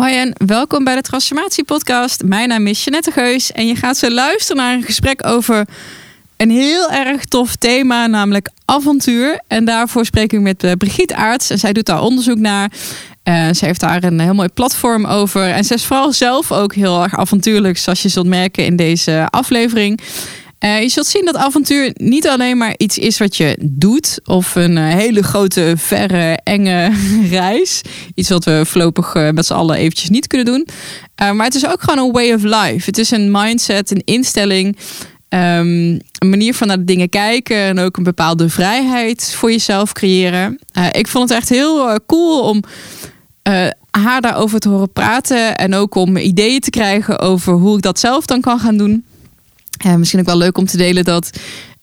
Hoi en welkom bij de Transformatie Podcast. Mijn naam is Jeanette Geus en je gaat zo luisteren naar een gesprek over een heel erg tof thema, namelijk avontuur. En daarvoor spreek ik met eh, Brigitte Aarts en zij doet daar onderzoek naar. Uh, ze heeft daar een heel mooi platform over. En ze is vooral zelf ook heel erg avontuurlijk, zoals je zult merken in deze aflevering. Uh, je zult zien dat avontuur niet alleen maar iets is wat je doet, of een uh, hele grote, verre, enge reis. Iets wat we voorlopig uh, met z'n allen eventjes niet kunnen doen. maar het is ook gewoon een way of life. Het is een mindset, een instelling, um, een manier van naar de dingen kijken en ook een bepaalde vrijheid voor jezelf creëren. ik vond het echt heel cool om haar daarover te horen praten en ook om ideeën te krijgen over hoe ik dat zelf dan kan gaan doen. Uh, misschien ook wel leuk om te delen dat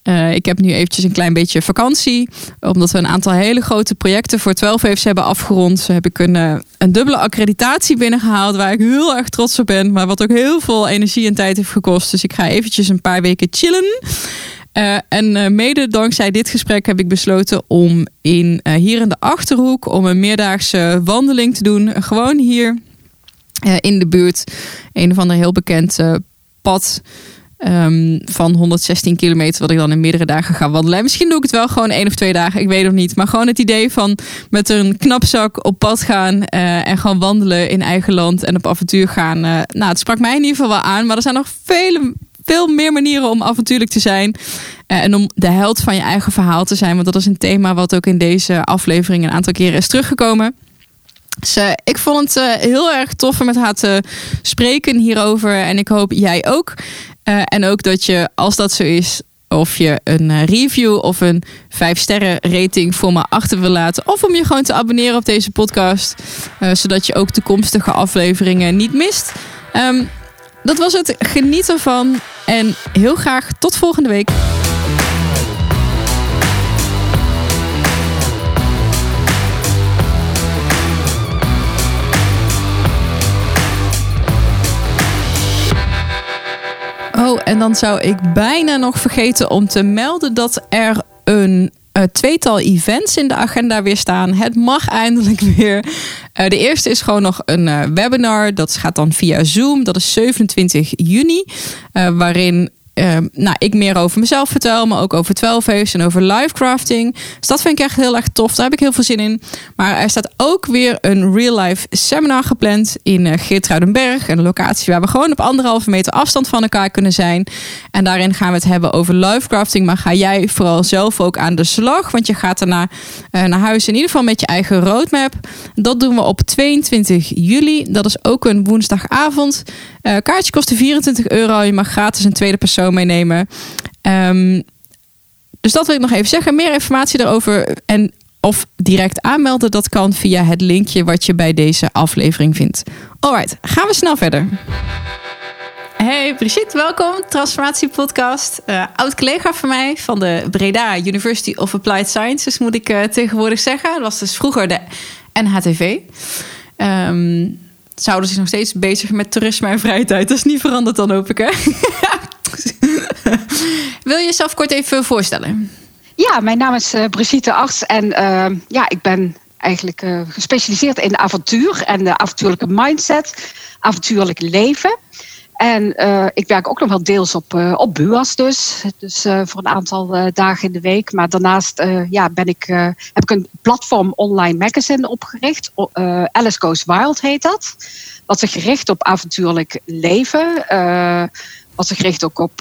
uh, ik heb nu eventjes een klein beetje vakantie. Omdat we een aantal hele grote projecten voor 12 even hebben afgerond. Zo heb ik een, uh, een dubbele accreditatie binnengehaald. Waar ik heel erg trots op ben. Maar wat ook heel veel energie en tijd heeft gekost. Dus ik ga eventjes een paar weken chillen. En mede dankzij dit gesprek heb ik besloten om in, hier in de Achterhoek... om een meerdaagse wandeling te doen. Gewoon hier in de buurt. Een of ander heel bekend pad... Um, van 116 kilometer, wat ik dan in meerdere dagen ga wandelen. misschien doe ik het wel gewoon één of twee dagen, ik weet nog niet. Maar gewoon het idee van met een knapzak op pad gaan uh, en gewoon wandelen in eigen land en op avontuur gaan. Uh, nou, het sprak mij in ieder geval wel aan, maar er zijn nog vele, veel meer manieren om avontuurlijk te zijn. Uh, en om de held van je eigen verhaal te zijn. Want dat is een thema wat ook in deze aflevering een aantal keren is teruggekomen. Dus, ik vond het heel erg tof om met haar te spreken hierover. En ik hoop jij ook. Uh, en ook dat je, als dat zo is, of je een review of een 5 sterren rating voor me achter wil laten. Of om je gewoon te abonneren op deze podcast. zodat je ook toekomstige afleveringen niet mist. Um, dat was het. Geniet ervan. En heel graag tot volgende week. Oh, en dan zou ik bijna nog vergeten om te melden dat er een uh, tweetal events in de agenda weer staan. Het mag eindelijk weer. Uh, de eerste is gewoon nog een uh, webinar. Dat gaat dan via Zoom. Dat is 27 juni. waarin uh, nou, ik meer over mezelf vertel, maar ook over 12 en over livecrafting. Dus dat vind ik echt heel erg tof. Daar heb ik heel veel zin in. Maar er staat ook weer een real life seminar gepland in uh, Geertruidenberg. Een locatie waar we gewoon op anderhalve meter afstand van elkaar kunnen zijn. En daarin gaan we het hebben over livecrafting. Maar ga jij vooral zelf ook aan de slag? Want je gaat daarna uh, naar huis in ieder geval met je eigen roadmap. Dat doen we op 22 juli. Dat is ook een woensdagavond. Uh, kaartje kostte 24 euro. Je mag gratis een tweede persoon meenemen. Um, dus dat wil ik nog even zeggen. Meer informatie daarover en of direct aanmelden, dat kan via het linkje wat je bij deze aflevering vindt. Alright, gaan we snel verder. Hey Brigitte, welkom. Transformatie Podcast. Uh, oud collega van mij van de Breda University of Applied Sciences, moet ik uh, tegenwoordig zeggen. Dat was dus vroeger de NHTV. Um, zouden zich nog steeds bezig met toerisme en vrije tijd. Dat is niet veranderd dan, hoop ik, hè? Wil je jezelf kort even voorstellen? Ja, mijn naam is uh, Brigitte Arts en uh, ja, ik ben eigenlijk uh, gespecialiseerd in avontuur en de avontuurlijke mindset, avontuurlijk leven. En uh, ik werk ook nog wel deels op, uh, op BUAS dus. Dus uh, voor een aantal dagen in de week. Maar daarnaast ja, ben ik, heb ik een platform online magazine opgericht. Alice Goes Wild heet dat. Wat zich richt op avontuurlijk leven. wat zich richt ook op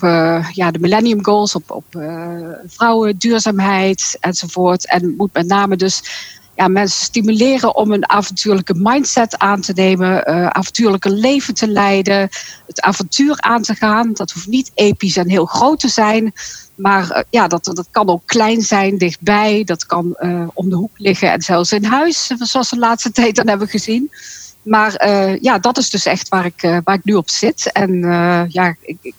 ja, de Millennium Goals. Op, op vrouwen, duurzaamheid enzovoort. En moet met name dus ja, mensen stimuleren om een avontuurlijke mindset aan te nemen, uh, avontuurlijke leven te leiden, het avontuur aan te gaan. Dat hoeft niet episch en heel groot te zijn, maar uh, ja, dat, dat kan ook klein zijn, dichtbij. Dat kan uh, om de hoek liggen en zelfs in huis, zoals we de laatste tijd dan hebben gezien. Maar ja, dat is dus echt waar ik, waar ik nu op zit. En ja, ik, ik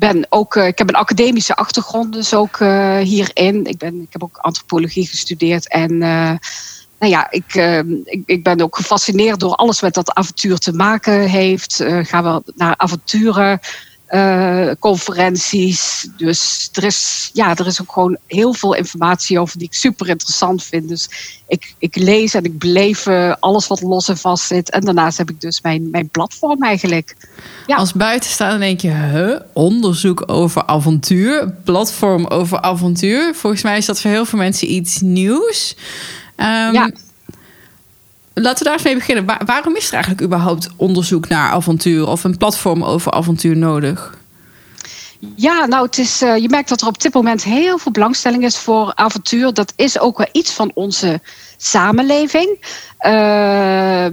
ben ook, uh, ik heb een academische achtergrond dus ook uh, hierin. Ik, ben, ik heb ook antropologie gestudeerd en uh, nou ja, ik, ik, ik, ben ook gefascineerd door alles wat dat avontuur te maken heeft. gaan we naar avonturen uh, conferenties. Dus er is, ja, er is ook gewoon heel veel informatie over die ik super interessant vind. Dus ik, ik lees en ik beleef alles wat los en vast zit. En daarnaast heb ik dus mijn, mijn platform eigenlijk. Ja. Als buitenstaander denk je, huh, onderzoek over avontuur, platform over avontuur. Volgens mij is dat voor heel veel mensen iets nieuws. Um, ja. Laten we daar eens mee beginnen. waarom is er eigenlijk überhaupt onderzoek naar avontuur of een platform over avontuur nodig? Ja, nou, het is, uh, je merkt dat er op dit moment heel veel belangstelling is voor avontuur. Dat is ook wel iets van onze samenleving. Uh,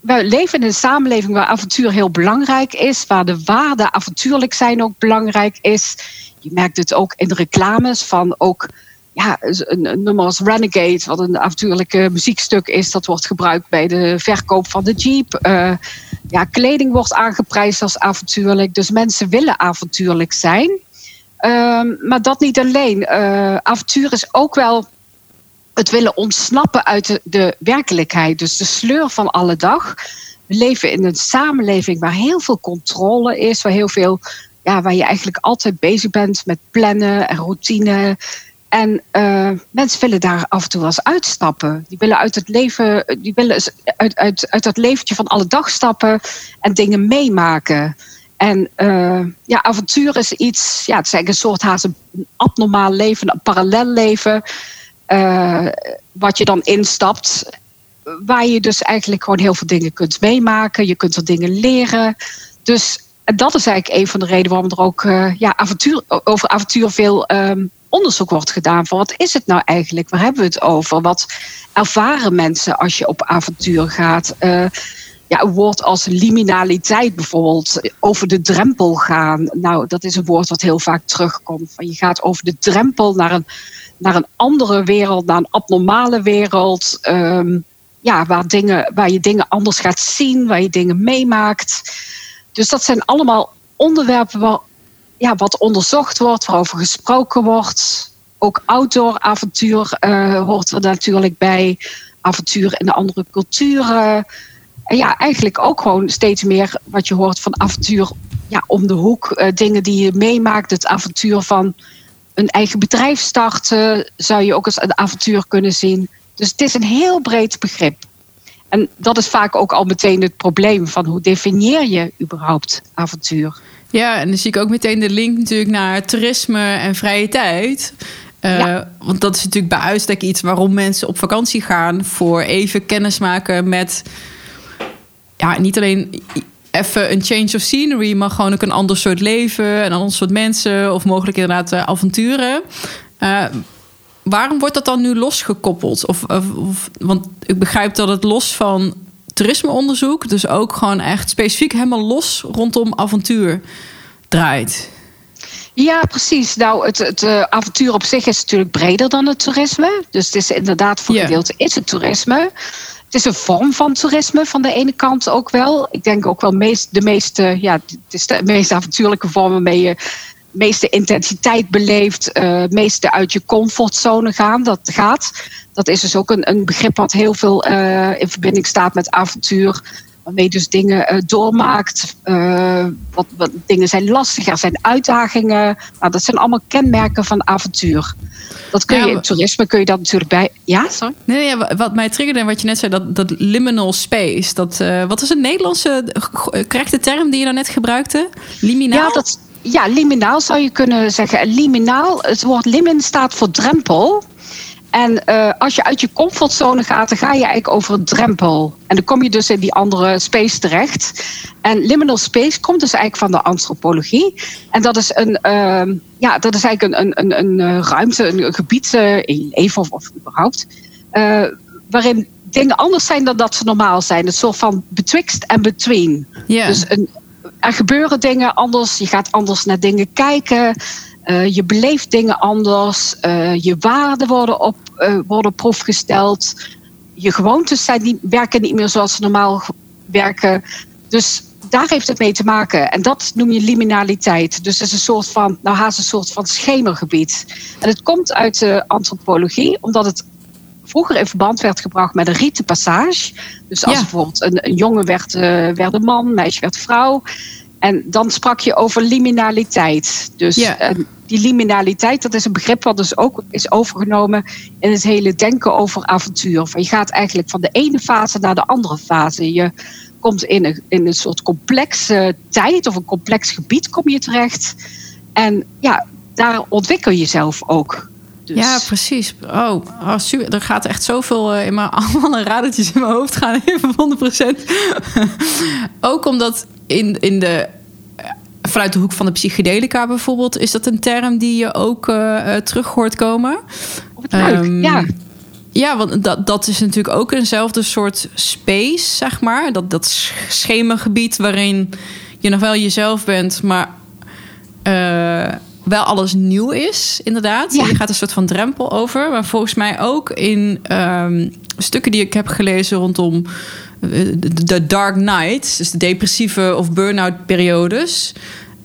we leven in een samenleving waar avontuur heel belangrijk is, waar de waarde avontuurlijk zijn ook belangrijk is. Je merkt het ook in de reclames van ook ja, een, nummer als Renegade, wat een avontuurlijke muziekstuk is, dat wordt gebruikt bij de verkoop van de Jeep. Uh, ja, kleding wordt aangeprijsd als avontuurlijk. Dus mensen willen avontuurlijk zijn. Uh, maar dat niet alleen. Uh, avontuur is ook wel het willen ontsnappen uit de, de, werkelijkheid. Dus de sleur van alle dag. We leven in een samenleving waar heel veel controle is, waar heel veel. Ja, waar je eigenlijk altijd bezig bent met plannen en routine. En uh, mensen willen daar af en toe wel eens uitstappen. Die willen uit het leven, die willen uit, uit, uit dat leventje van alle dag stappen en dingen meemaken. En uh, ja, avontuur is iets, ja, het is eigenlijk een soort haast een abnormaal leven, een parallel leven. Wat je dan instapt. Waar je dus eigenlijk gewoon heel veel dingen kunt meemaken. Je kunt er dingen leren. Dus dat is eigenlijk een van de redenen waarom er ook ja, avontuur, over avontuur veel um, onderzoek wordt gedaan van wat is het nou eigenlijk? Waar hebben we het over? Wat ervaren mensen als je op avontuur gaat? Uh, ja, een woord als liminaliteit bijvoorbeeld, over de drempel gaan. Nou, dat is een woord wat heel vaak terugkomt. Van je gaat over de drempel naar een, naar een andere wereld, naar een abnormale wereld. Um, ja, waar, dingen, waar je dingen anders gaat zien, waar je dingen meemaakt. Dus dat zijn allemaal onderwerpen waar ja, wat onderzocht wordt, waarover gesproken wordt. Ook outdoor avontuur uh, hoort er natuurlijk bij. Avontuur in de andere culturen. En ja, eigenlijk ook gewoon steeds meer wat je hoort van avontuur ja, om de hoek. Uh, dingen die je meemaakt. Het avontuur van een eigen bedrijf starten zou je ook als een avontuur kunnen zien. Dus het is een heel breed begrip. En dat is vaak ook al meteen het probleem van hoe definieer je überhaupt avontuur? Ja, en dan zie ik ook meteen de link natuurlijk naar toerisme en vrije tijd. Uh, Want dat is natuurlijk bij uitstek iets waarom mensen op vakantie gaan. Voor even kennis maken met. Ja, niet alleen even een change of scenery, maar gewoon ook een ander soort leven, een ander soort mensen of mogelijk inderdaad uh, avonturen. Uh, waarom wordt dat dan nu losgekoppeld? Of, of, of, want ik begrijp dat het los van toerismeonderzoek, dus ook gewoon echt specifiek helemaal los rondom avontuur draait. Ja, precies. Nou, het, het uh, avontuur op zich is natuurlijk breder dan het toerisme. Dus het is inderdaad voor yeah. gedeelte is het toerisme. Het is een vorm van toerisme van de ene kant ook wel. Ik denk ook wel meest, de meeste, ja, het is de meest avontuurlijke vorm waarmee je meeste intensiteit beleeft, uh, meeste uit je comfortzone gaan. Dat gaat. Dat is dus ook een, een begrip wat heel veel uh, in verbinding staat met avontuur. Waarmee je dus dingen uh, doormaakt. wat, wat, dingen zijn lastig, er zijn uitdagingen. Nou, dat zijn allemaal kenmerken van avontuur. Dat kun je in toerisme kun je dat natuurlijk bij. Ja, sorry. Nee, nee, wat mij triggerde en wat je net zei, dat, dat liminal space. Dat, wat is een Nederlandse correcte term die je dan net gebruikte? Liminaal? Ja, dat, ja, liminaal zou je kunnen zeggen. Liminaal, het woord limin staat voor drempel. En uh, als je uit je comfortzone gaat, dan ga je eigenlijk over een drempel. En dan kom je dus in die andere space terecht. En liminal space komt dus eigenlijk van de antropologie. En dat is, een, uh, ja, dat is eigenlijk een, een, een, een ruimte, een, gebied uh, in leven of, of überhaupt. waarin dingen anders zijn dan dat ze normaal zijn. Een soort van betwixt en between. Yeah. Dus een, er gebeuren dingen anders. Je gaat anders naar dingen kijken. Uh, je beleeft dingen anders. Uh, je waarden worden op uh, worden proefgesteld. Je gewoontes zijn niet, werken niet meer zoals ze normaal werken. Dus daar heeft het mee te maken. En dat noem je liminaliteit. Dus het is een soort van, nou haast een soort van schemergebied. En het komt uit de antropologie, omdat het vroeger in verband werd gebracht met een rietenpassage. Dus als ja. bijvoorbeeld een, een jongen werd, uh, werd een man, een meisje werd vrouw. En dan sprak je over liminaliteit. Dus Ja. die liminaliteit, dat is een begrip wat dus ook is overgenomen in het hele denken over avontuur. Van je gaat eigenlijk van de ene fase naar de andere fase. Je komt in een, in een soort complexe tijd of een complex gebied kom je terecht. En ja, daar ontwikkel je jezelf ook. Dus, Ja, precies. Oh, oh, super. Er gaat echt zoveel eh, in mijn allemaal radertjes in mijn hoofd gaan. Even 100%. Ook omdat in, in de. Vanuit de hoek van de psychedelica bijvoorbeeld, is dat een term die je ook eh, terug hoort komen. leuk. Ehm, ja. Ja, want dat, dat is natuurlijk ook eenzelfde soort space, zeg maar. Dat, dat sch- schemergebied waarin je nog wel jezelf bent, maar eh, wel alles nieuw is, inderdaad. Ja. Je gaat een soort van drempel over. Maar volgens mij ook in ehm, stukken die ik heb gelezen rondom de, de dark nights, dus de depressieve of burn-out periodes.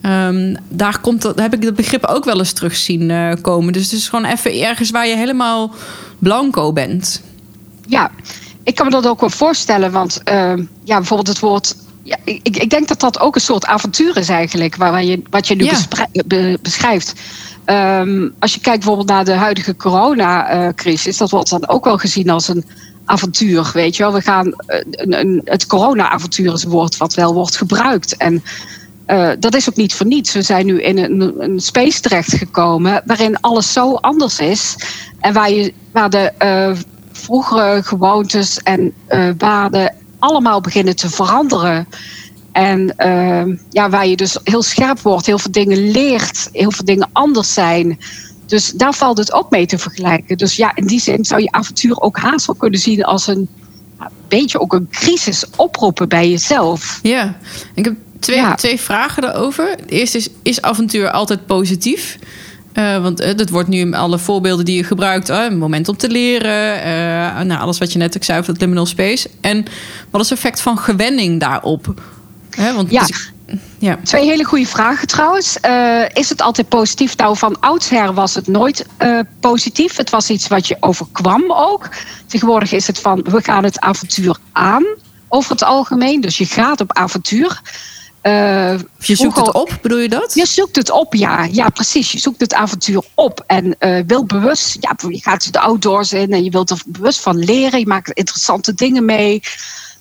Ehm, daar komt dat, heb ik dat begrip ook wel eens terug zien eh, komen. Dus het is gewoon even ergens waar je helemaal blanco bent. Ja, ik kan me dat ook wel voorstellen. Want eh, ja, bijvoorbeeld het woord. Ja, ik, ik denk dat dat ook een soort avontuur is eigenlijk. Waar, waar je, wat je nu Ja. bespre- be- beschrijft. Ehm, als je kijkt bijvoorbeeld naar de huidige coronacrisis. Dat wordt dan ook wel gezien als een avontuur. Weet je wel, we gaan. eh, Een, een, het corona-avontuur is een woord wat wel wordt gebruikt. En eh, dat is ook niet voor niets. We zijn nu in een, een space terechtgekomen waarin alles zo anders is. En waar, je, waar de eh, vroegere gewoontes en eh, waarden allemaal beginnen te veranderen. En ja, waar je dus heel scherp wordt, heel veel dingen leert, heel veel dingen anders zijn. Dus daar valt het ook mee te vergelijken. Dus ja, in die zin zou je avontuur ook haast wel kunnen zien als een beetje ook een crisis oproepen bij jezelf. Ja, ik heb twee, Ja. twee vragen daarover. De eerste is, is avontuur altijd positief? Eh, want eh, dat wordt nu in alle voorbeelden die je gebruikt. een moment om te leren. eh, nou, alles wat je net ook zei over het liminal space. En wat is het effect van gewenning daarop? Hè, want Ja. Ja. Twee hele goede vragen trouwens. Eh, is het altijd positief? Nou, van oudsher was het nooit eh, positief. Het was iets wat je overkwam ook. Tegenwoordig is het van, we gaan het avontuur aan. Over het algemeen. Dus je gaat op avontuur. Of je zoekt vroeger- het op, bedoel je dat? Je zoekt het op, ja. Ja, precies. Je zoekt het avontuur op. En wil bewust, ja, je gaat de outdoors in en je wilt er bewust van leren. Je maakt interessante dingen mee.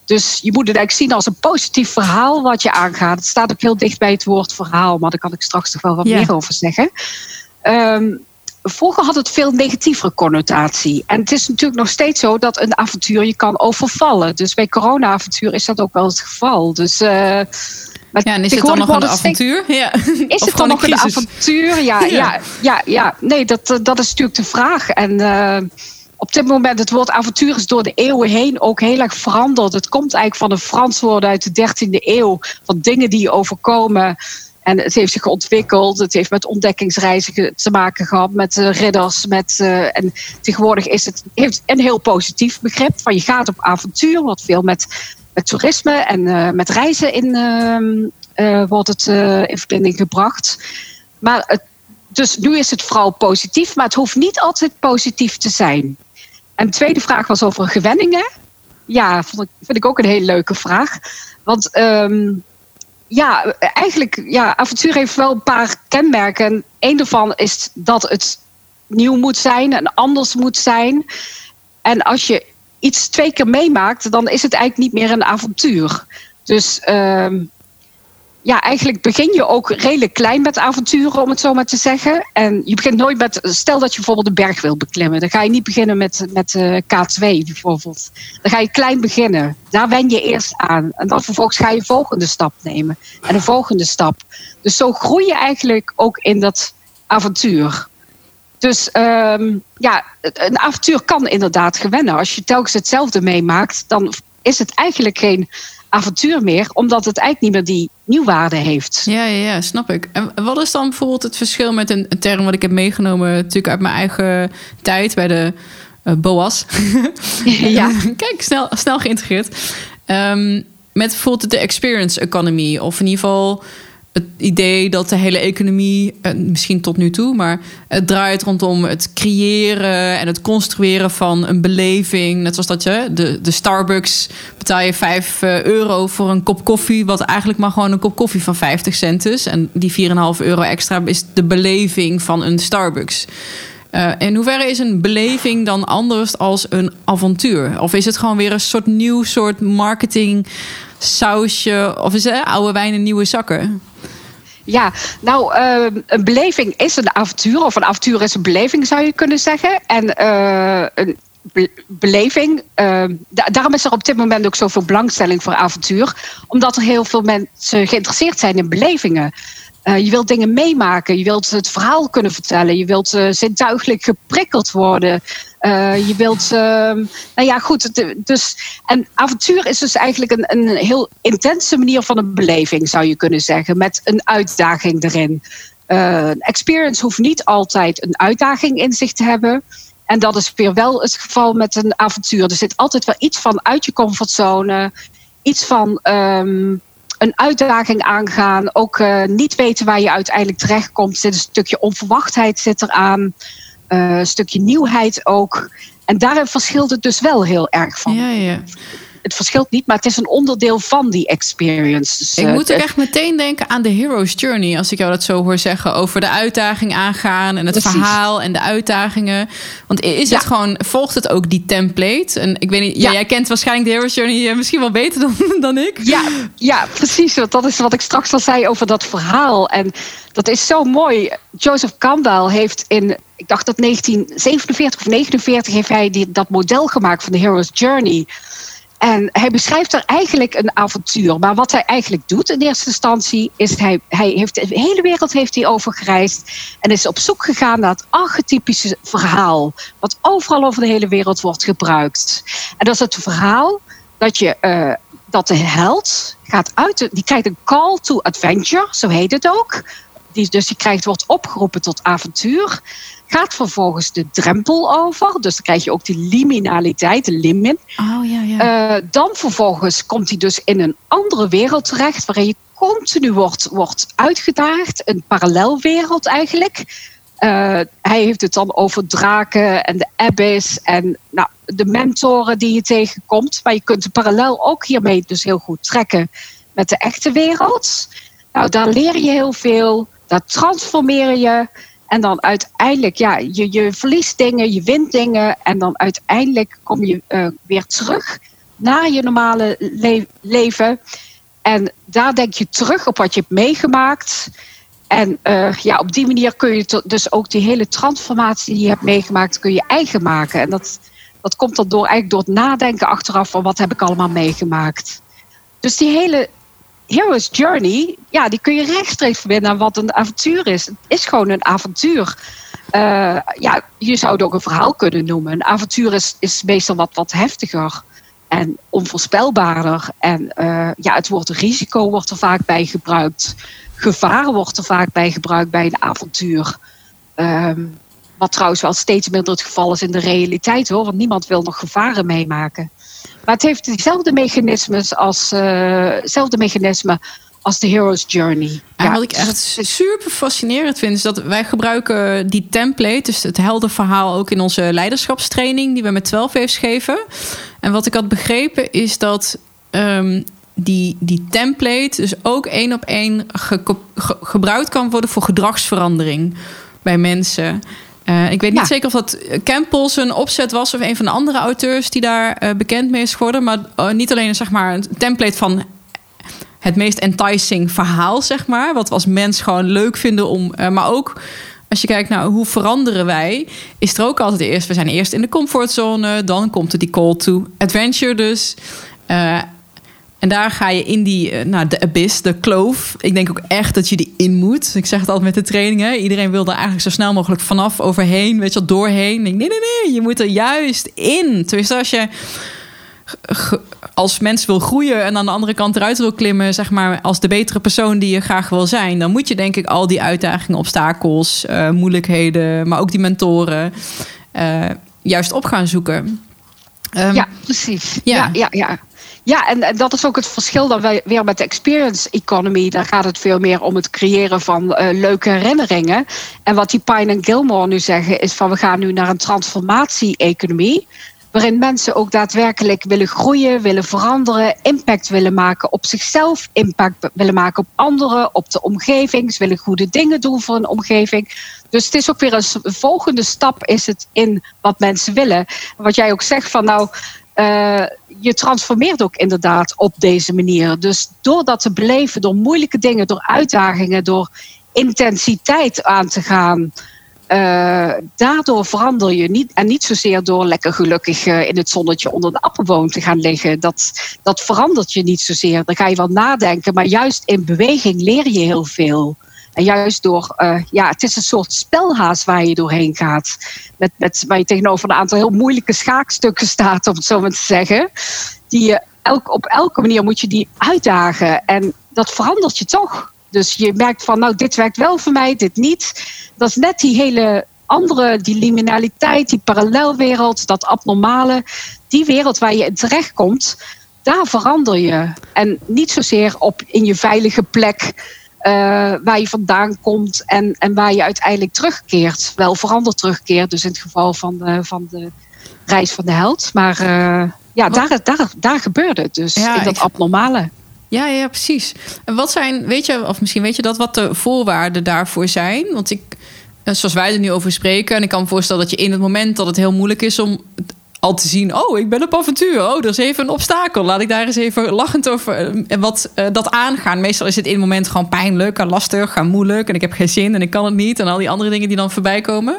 Dus je moet het eigenlijk zien als een positief verhaal wat je aangaat. Het staat ook heel dicht bij het woord verhaal, maar daar kan ik straks nog wel wat meer over zeggen. Ehm, vroeger had het veel negatievere connotatie. En het is natuurlijk nog steeds zo dat een avontuur je kan overvallen. Dus bij corona-avontuur is dat ook wel het geval. Dus, maar Ja, en is het dan nog een avontuur? Ja. is het dan nog een avontuur? Ja, Ja. ja. ja, Nee, dat, dat is natuurlijk de vraag. En eh, op dit moment, het woord avontuur is door de eeuwen heen ook heel erg veranderd. Het komt eigenlijk van een Frans woord uit de 13e eeuw. Van dingen die je overkomen. En het heeft zich ontwikkeld. Het heeft met ontdekkingsreizen te maken gehad. Met eh, ridders. Met, eh, en tegenwoordig is het heeft een heel positief begrip. Van je gaat op avontuur. Wat veel met, met toerisme en eh, met reizen in, ehm, eh, wordt het in verbinding gebracht. Maar dus nu is het vooral positief. Maar het hoeft niet altijd positief te zijn. En de tweede vraag was over gewenningen. Ja, vond ik, vind ik ook een hele leuke vraag. Want ehm, ja, eigenlijk, ja, avontuur heeft wel een paar kenmerken. En één daarvan is dat het nieuw moet zijn en anders moet zijn. En als je iets twee keer meemaakt, dan is het eigenlijk niet meer een avontuur. Dus ehm, ja, eigenlijk begin je ook redelijk klein met avonturen, om het zo maar te zeggen. En je begint nooit met, stel dat je bijvoorbeeld een berg wil beklimmen. Dan ga je niet beginnen met, met eh, K2 bijvoorbeeld. Dan ga je klein beginnen. Daar wen je eerst aan. En dan vervolgens ga je een volgende stap nemen. En een volgende stap. Dus zo groei je eigenlijk ook in dat avontuur. Dus ehm, ja, een avontuur kan inderdaad gewennen. Als je telkens hetzelfde meemaakt, dan is het eigenlijk geen avontuur meer, omdat het eigenlijk niet meer die nieuwwaarde heeft. Ja, ja, ja, snap ik. En wat is dan bijvoorbeeld het verschil met een, een term wat ik heb meegenomen, natuurlijk uit mijn eigen tijd bij de eh, BOA's? Ja. Kijk, snel, snel geïntegreerd. Ehm, met bijvoorbeeld de experience economy, of in ieder geval het idee dat de hele economie, eh, misschien tot nu toe, maar het draait rondom het creëren en het construeren van een beleving. Net zoals dat je de, de Starbucks betaal je 5 eh, euro voor een kop koffie, wat eigenlijk maar gewoon een kop koffie van 50 cent is. En die 4,5 euro extra is de beleving van een Starbucks. Uh, in hoeverre is een beleving dan anders als een avontuur? Of is het gewoon weer een soort nieuw soort marketing sausje? Of is het oude wijn in nieuwe zakken? Ja, nou, uh, een beleving is een avontuur, of een avontuur is een beleving, zou je kunnen zeggen. En uh, een beleving, uh, daarom is er op dit moment ook zoveel belangstelling voor avontuur, omdat er heel veel mensen geïnteresseerd zijn in belevingen. Uh, je wilt dingen meemaken, je wilt het verhaal kunnen vertellen, je wilt uh, zintuigelijk geprikkeld worden. Uh, je wilt, ehm, nou ja, goed. Dus, en avontuur is dus eigenlijk een, een heel intense manier van een beleving, zou je kunnen zeggen, met een uitdaging erin. Experience hoeft niet altijd een uitdaging in zich te hebben. En dat is weer wel het geval met een avontuur. Er zit altijd wel iets van uit je comfortzone, iets van. Um, een uitdaging aangaan. Ook uh, niet weten waar je uiteindelijk terechtkomt. Zit een stukje onverwachtheid zit eraan. Uh, een stukje nieuwheid ook. En daarin verschilt het dus wel heel erg van. Ja, ja het verschilt niet, maar het is een onderdeel van die experience. Dus, ik uh, moet ook echt meteen denken aan de hero's journey, als ik jou dat zo hoor zeggen, over de uitdaging aangaan en het Precies. verhaal en de uitdagingen. Want is het gewoon, volgt het ook die template? En ik weet niet, ja. jij kent waarschijnlijk de hero's journey misschien wel beter dan, dan ik. Ja, ja, precies. Want dat is wat ik straks al zei over dat verhaal. En dat is zo mooi. Joseph Campbell heeft in, ik dacht dat 1947 of 49 heeft hij die, dat model gemaakt van de hero's journey. En hij beschrijft er eigenlijk een avontuur. Maar wat hij eigenlijk doet in eerste instantie is hij, hij heeft de hele wereld heeft hij overgereisd en is op zoek gegaan naar het archetypische verhaal, wat overal over de hele wereld wordt gebruikt. En dat is het verhaal dat je uh, dat de held gaat uit, die krijgt een call to adventure, zo heet het ook. Die, dus die krijgt, wordt opgeroepen tot avontuur gaat vervolgens de drempel over. Dus dan krijg je ook die liminaliteit, de limit. Oh, ja, ja. Uh, dan vervolgens komt hij dus in een andere wereld terecht... waarin je continu wordt, wordt uitgedaagd. Een parallelwereld eigenlijk. Uh, hij heeft het dan over draken en de abyss... en nou, de mentoren die je tegenkomt. Maar je kunt de parallel ook hiermee dus heel goed trekken... met de echte wereld. Nou, daar leer je heel veel... Daar transformeer je... En dan uiteindelijk, ja, je, je verliest dingen, je wint dingen. En dan uiteindelijk kom je uh, weer terug naar je normale le leven. En daar denk je terug op wat je hebt meegemaakt. En uh, ja, op die manier kun je dus ook die hele transformatie die je hebt meegemaakt, kun je eigen maken. En dat, dat komt dan door, eigenlijk door het nadenken achteraf van wat heb ik allemaal meegemaakt. Dus die hele Hero's Journey, ja, die kun je rechtstreeks verbinden aan wat een avontuur is. Het is gewoon een avontuur. Uh, ja, je zou het ook een verhaal kunnen noemen. Een avontuur is, is meestal wat, wat heftiger en onvoorspelbaarder. En uh, ja, het woord risico wordt er vaak bij gebruikt. Gevaar wordt er vaak bij gebruikt bij een avontuur. Um, wat trouwens wel steeds minder het geval is in de realiteit hoor. Want niemand wil nog gevaren meemaken. Maar het heeft dezelfde mechanismes als, uh, mechanisme als de Hero's Journey. En ja, wat ik echt super fascinerend vind, is dat wij gebruiken die template, dus het heldenverhaal, ook in onze leiderschapstraining die we met 12 heeft geven. En wat ik had begrepen is dat um, die, die template dus ook één op één ge, ge, gebruikt kan worden voor gedragsverandering bij mensen. Uh, ik weet niet zeker of dat Campbell zijn opzet was of een van de andere auteurs die daar uh, bekend mee is geworden. Maar uh, niet alleen zeg maar, een template van het meest enticing verhaal, zeg maar. Wat we als mens gewoon leuk vinden om. maar ook als je kijkt naar hoe veranderen wij, is er ook altijd eerst. We zijn eerst in de comfortzone, dan komt er die call to adventure dus. En daar ga je in die, eh, nou, de abyss, de kloof. Ik denk ook echt dat je die in moet. Ik zeg het altijd met de trainingen. Iedereen wil er eigenlijk zo snel mogelijk vanaf, overheen, weet je wel, doorheen. Denk, nee, nee, nee, je moet er juist in. Tenminste, als je als mens wil groeien en aan de andere kant eruit wil klimmen, zeg maar, als de betere persoon die je graag wil zijn, dan moet je denk ik al die uitdagingen, obstakels, uh, moeilijkheden, maar ook die mentoren uh, juist op gaan zoeken. Um, ja, precies. Ja, ja, ja. ja. Ja, en, dat is ook het verschil dan weer met de experience economy. Daar gaat het veel meer om het creëren van uh, leuke herinneringen. En wat die Pine en Gilmore nu zeggen is van we gaan nu naar een transformatie-economie. Waarin mensen ook daadwerkelijk willen groeien, willen veranderen, impact willen maken op zichzelf, impact willen maken op anderen, op de omgeving. Ze willen goede dingen doen voor een omgeving. Dus het is ook weer een volgende stap is het in wat mensen willen. Wat jij ook zegt van nou, uh, je transformeert ook inderdaad op deze manier. Dus door dat te beleven, door moeilijke dingen, door uitdagingen, door intensiteit aan te gaan. Uh, daardoor verander je niet. En niet zozeer door lekker gelukkig uh, in het zonnetje onder de appelboom te gaan liggen. Dat, dat verandert je niet zozeer. Dan ga je wel nadenken. Maar juist in beweging leer je heel veel. En juist door, uh, ja, het is een soort spelhaas waar je doorheen gaat. Met, met, waar je tegenover een aantal heel moeilijke schaakstukken staat, om het zo maar te zeggen. Die je elk, op elke manier moet je die uitdagen. En dat verandert je toch. Dus je merkt van, nou, dit werkt wel voor mij, dit niet. Dat is net die hele andere, die liminaliteit, die parallelwereld, dat abnormale. Die wereld waar je in terechtkomt, daar verander je. En niet zozeer op in je veilige plek waar je vandaan komt en, en waar je uiteindelijk terugkeert. Wel veranderd terugkeert, dus in het geval van de, van de reis van de held. Maar uh, ja, daar, daar, daar gebeurde het dus, in dat abnormale. Ja, ja, precies. En wat zijn, weet je, of misschien weet je dat, wat de voorwaarden daarvoor zijn? Want ik, eh, zoals wij er nu over spreken, en ik kan me voorstellen dat je in het moment dat het heel moeilijk is om al te zien, oh, ik ben op avontuur. Oh, er is even een obstakel. Laat ik daar eens even lachend over en eh, wat uh, dat aangaan. Meestal is het in het moment gewoon pijnlijk en lastig en moeilijk. En ik heb geen zin en ik kan het niet. En al die andere dingen die dan voorbij komen.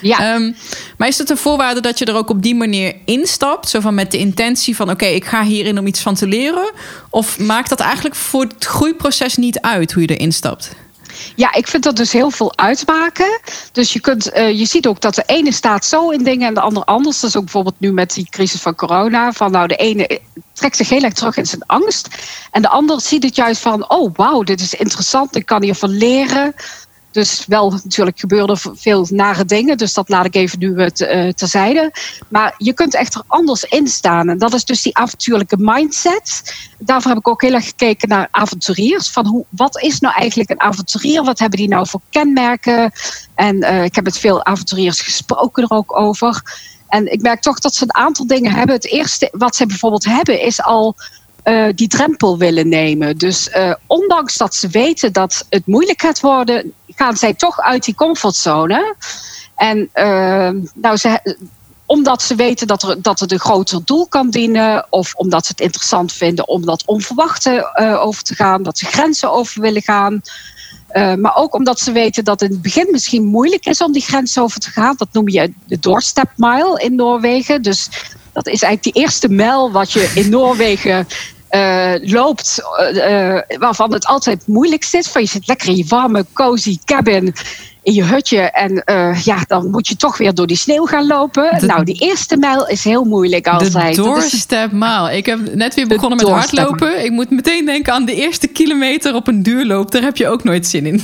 Ja. Um, maar is het een voorwaarde dat je er ook op die manier instapt? Zo van met de intentie van, oké, ik ga hierin om iets van te leren. Of maakt dat eigenlijk voor het groeiproces niet uit hoe je erin stapt? Ja, ik vind dat dus heel veel uitmaken. Dus je, kunt, uh, je ziet ook dat de ene staat zo in dingen en de ander anders. Is ook bijvoorbeeld nu met die crisis van corona. Van nou, de ene trekt zich heel erg terug in zijn angst. En de ander ziet het juist van, oh wauw, dit is interessant. Ik kan hiervan leren. Dus wel, natuurlijk gebeuren er veel nare dingen. Dus dat laat ik even nu uh, terzijde. Maar je kunt echt er anders in staan. En dat is dus die avontuurlijke mindset. Daarvoor heb ik ook heel erg gekeken naar avonturiers. Van hoe, wat is nou eigenlijk een avonturier? Wat hebben die nou voor kenmerken? En uh, ik heb met veel avonturiers gesproken er ook over. En ik merk toch dat ze een aantal dingen hebben. Het eerste wat ze bijvoorbeeld hebben is al die drempel willen nemen. Dus ondanks dat ze weten dat het moeilijk gaat worden, gaan zij toch uit die comfortzone. En uh, nou, ze, omdat ze weten dat, er, dat het een groter doel kan dienen, of omdat ze het interessant vinden om dat onverwachte over te gaan, dat ze grenzen over willen gaan. Uh, maar ook omdat ze weten dat in het begin misschien moeilijk is om die grens over te gaan. Dat noem je de doorstep mile in Noorwegen. Dus dat is eigenlijk die eerste mijl wat je in Noorwegen uh, loopt, uh, waarvan het altijd moeilijk zit. Van je zit lekker in je warme, cozy cabin in je hutje. En ja, dan moet je toch weer door die sneeuw gaan lopen. nou, die eerste mijl is heel moeilijk altijd. De doorstep mijl. Ik heb net weer begonnen met hardlopen. Ik moet meteen denken aan de eerste kilometer op een duurloop. Daar heb je ook nooit zin in.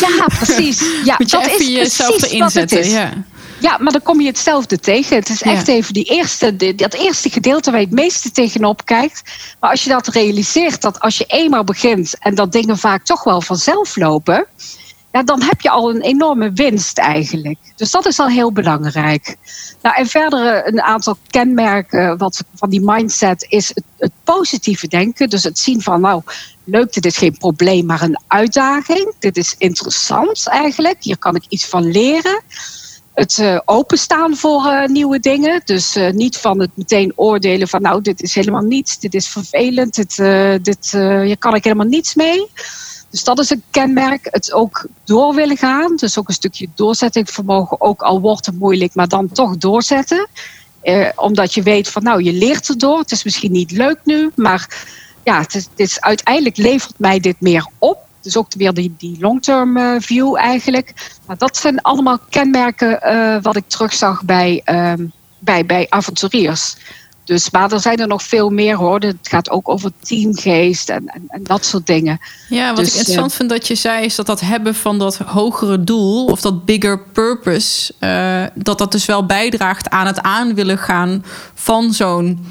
ja, precies. Ja, moet je dat even is jezelf erin zetten. Ja. Ja, maar dan kom je hetzelfde tegen. Het is echt even die eerste, dat eerste gedeelte waar je het meeste tegenop kijkt. Maar als je dat realiseert, dat als je eenmaal begint en dat dingen vaak toch wel vanzelf lopen, ja, dan heb je al een enorme winst eigenlijk. Dus dat is al heel belangrijk. Nou, en verder een aantal kenmerken wat, van die mindset is het, het positieve denken. Dus het zien van, nou, leuk, dit is geen probleem, maar een uitdaging. Dit is interessant eigenlijk. Hier kan ik iets van leren het uh, openstaan voor uh, nieuwe dingen. Dus uh, niet van het meteen oordelen van nou, dit is helemaal niets, dit is vervelend, dit, dit, hier kan ik helemaal niets mee. Dus dat is een kenmerk. Het ook door willen gaan. Dus ook een stukje doorzettingsvermogen. Ook al wordt het moeilijk, maar dan toch doorzetten. omdat je weet van nou, je leert erdoor. Het is misschien niet leuk nu, maar ja, het is, uiteindelijk levert mij dit meer op. Dus ook weer die, die long-term uh, view eigenlijk. Dat zijn allemaal kenmerken uh, wat ik terugzag bij, uh, bij, bij avonturiers. Dus, maar er zijn er nog veel meer hoor. Het gaat ook over teamgeest en, en, en dat soort dingen. Ja, wat dus, ik interessant vind dat je zei, is dat dat hebben van dat hogere doel of dat bigger purpose, dat dat dus wel bijdraagt aan het aan willen gaan van zo'n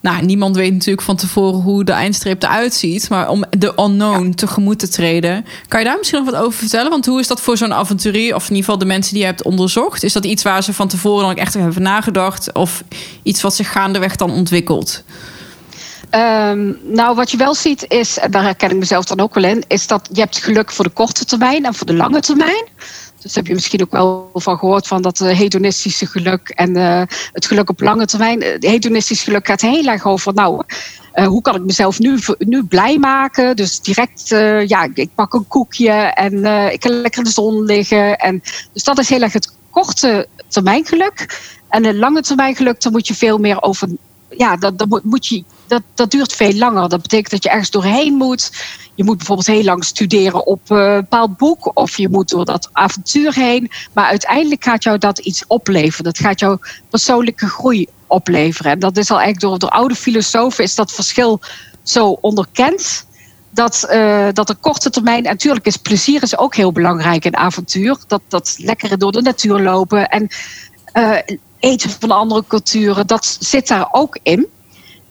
nou, niemand weet natuurlijk van tevoren hoe de eindstreep eruit ziet. Maar om de unknown tegemoet te treden. Kan je daar misschien nog wat over vertellen? Want hoe is dat voor zo'n avonturier, of in ieder geval de mensen die je hebt onderzocht? Is dat iets waar ze van tevoren dan echt hebben nagedacht? Of iets wat zich gaandeweg dan ontwikkelt? Um, nou, wat je wel ziet is, en daar herken ik mezelf dan ook wel in, is dat je hebt geluk voor de korte termijn en voor de lange termijn. Dus heb je misschien ook wel van gehoord van dat uh, hedonistische geluk en uh, het geluk op lange termijn. Het hedonistisch geluk gaat heel erg over, nou, hoe kan ik mezelf nu, nu blij maken? Dus direct, ja, ik pak een koekje en ik kan lekker in de zon liggen. En, dus dat is heel erg het korte termijn geluk. En het lange termijn geluk, daar moet je veel meer over ja, dat, dat, moet je, dat, dat duurt veel langer. Dat betekent dat je ergens doorheen moet. Je moet bijvoorbeeld heel lang studeren op een bepaald boek. Of je moet door dat avontuur heen. Maar uiteindelijk gaat jou dat iets opleveren. Dat gaat jouw persoonlijke groei opleveren. En dat is al eigenlijk door, door oude filosofen is dat verschil zo onderkend. Dat, uh, dat de korte termijn, natuurlijk is plezier is ook heel belangrijk in avontuur. Dat, dat lekker door de natuur lopen. En uh, eten van andere culturen, dat zit daar ook in.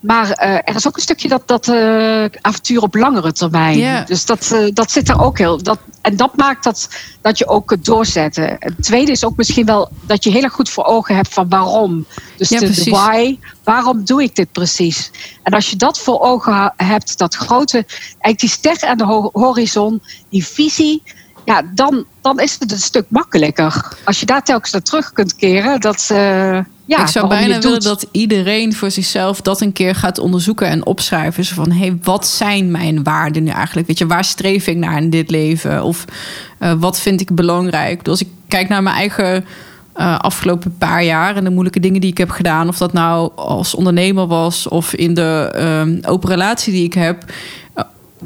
Maar uh, er is ook een stukje dat, dat uh, avontuur op langere termijn. Yeah. Dus dat, uh, dat zit er ook heel. Dat, en dat maakt dat, dat je ook kunt doorzetten. Het tweede is ook misschien wel dat je heel erg goed voor ogen hebt van waarom. Dus ja, de, de, why. Waarom doe ik dit precies? En als je dat voor ogen hebt, dat grote, eigenlijk die ster aan de horizon, die visie ja, dan, dan is het een stuk makkelijker. Als je daar telkens naar terug kunt keren, dat. Uh, ja, ik zou bijna willen dat iedereen voor zichzelf dat een keer gaat onderzoeken en opschrijven. Zo van, hé, hey, wat zijn mijn waarden nu eigenlijk? Weet je, waar streef ik naar in dit leven? Of uh, wat vind ik belangrijk? Dus als ik kijk naar mijn eigen uh, afgelopen paar jaar en de moeilijke dingen die ik heb gedaan, of dat nou als ondernemer was of in de uh, open relatie die ik heb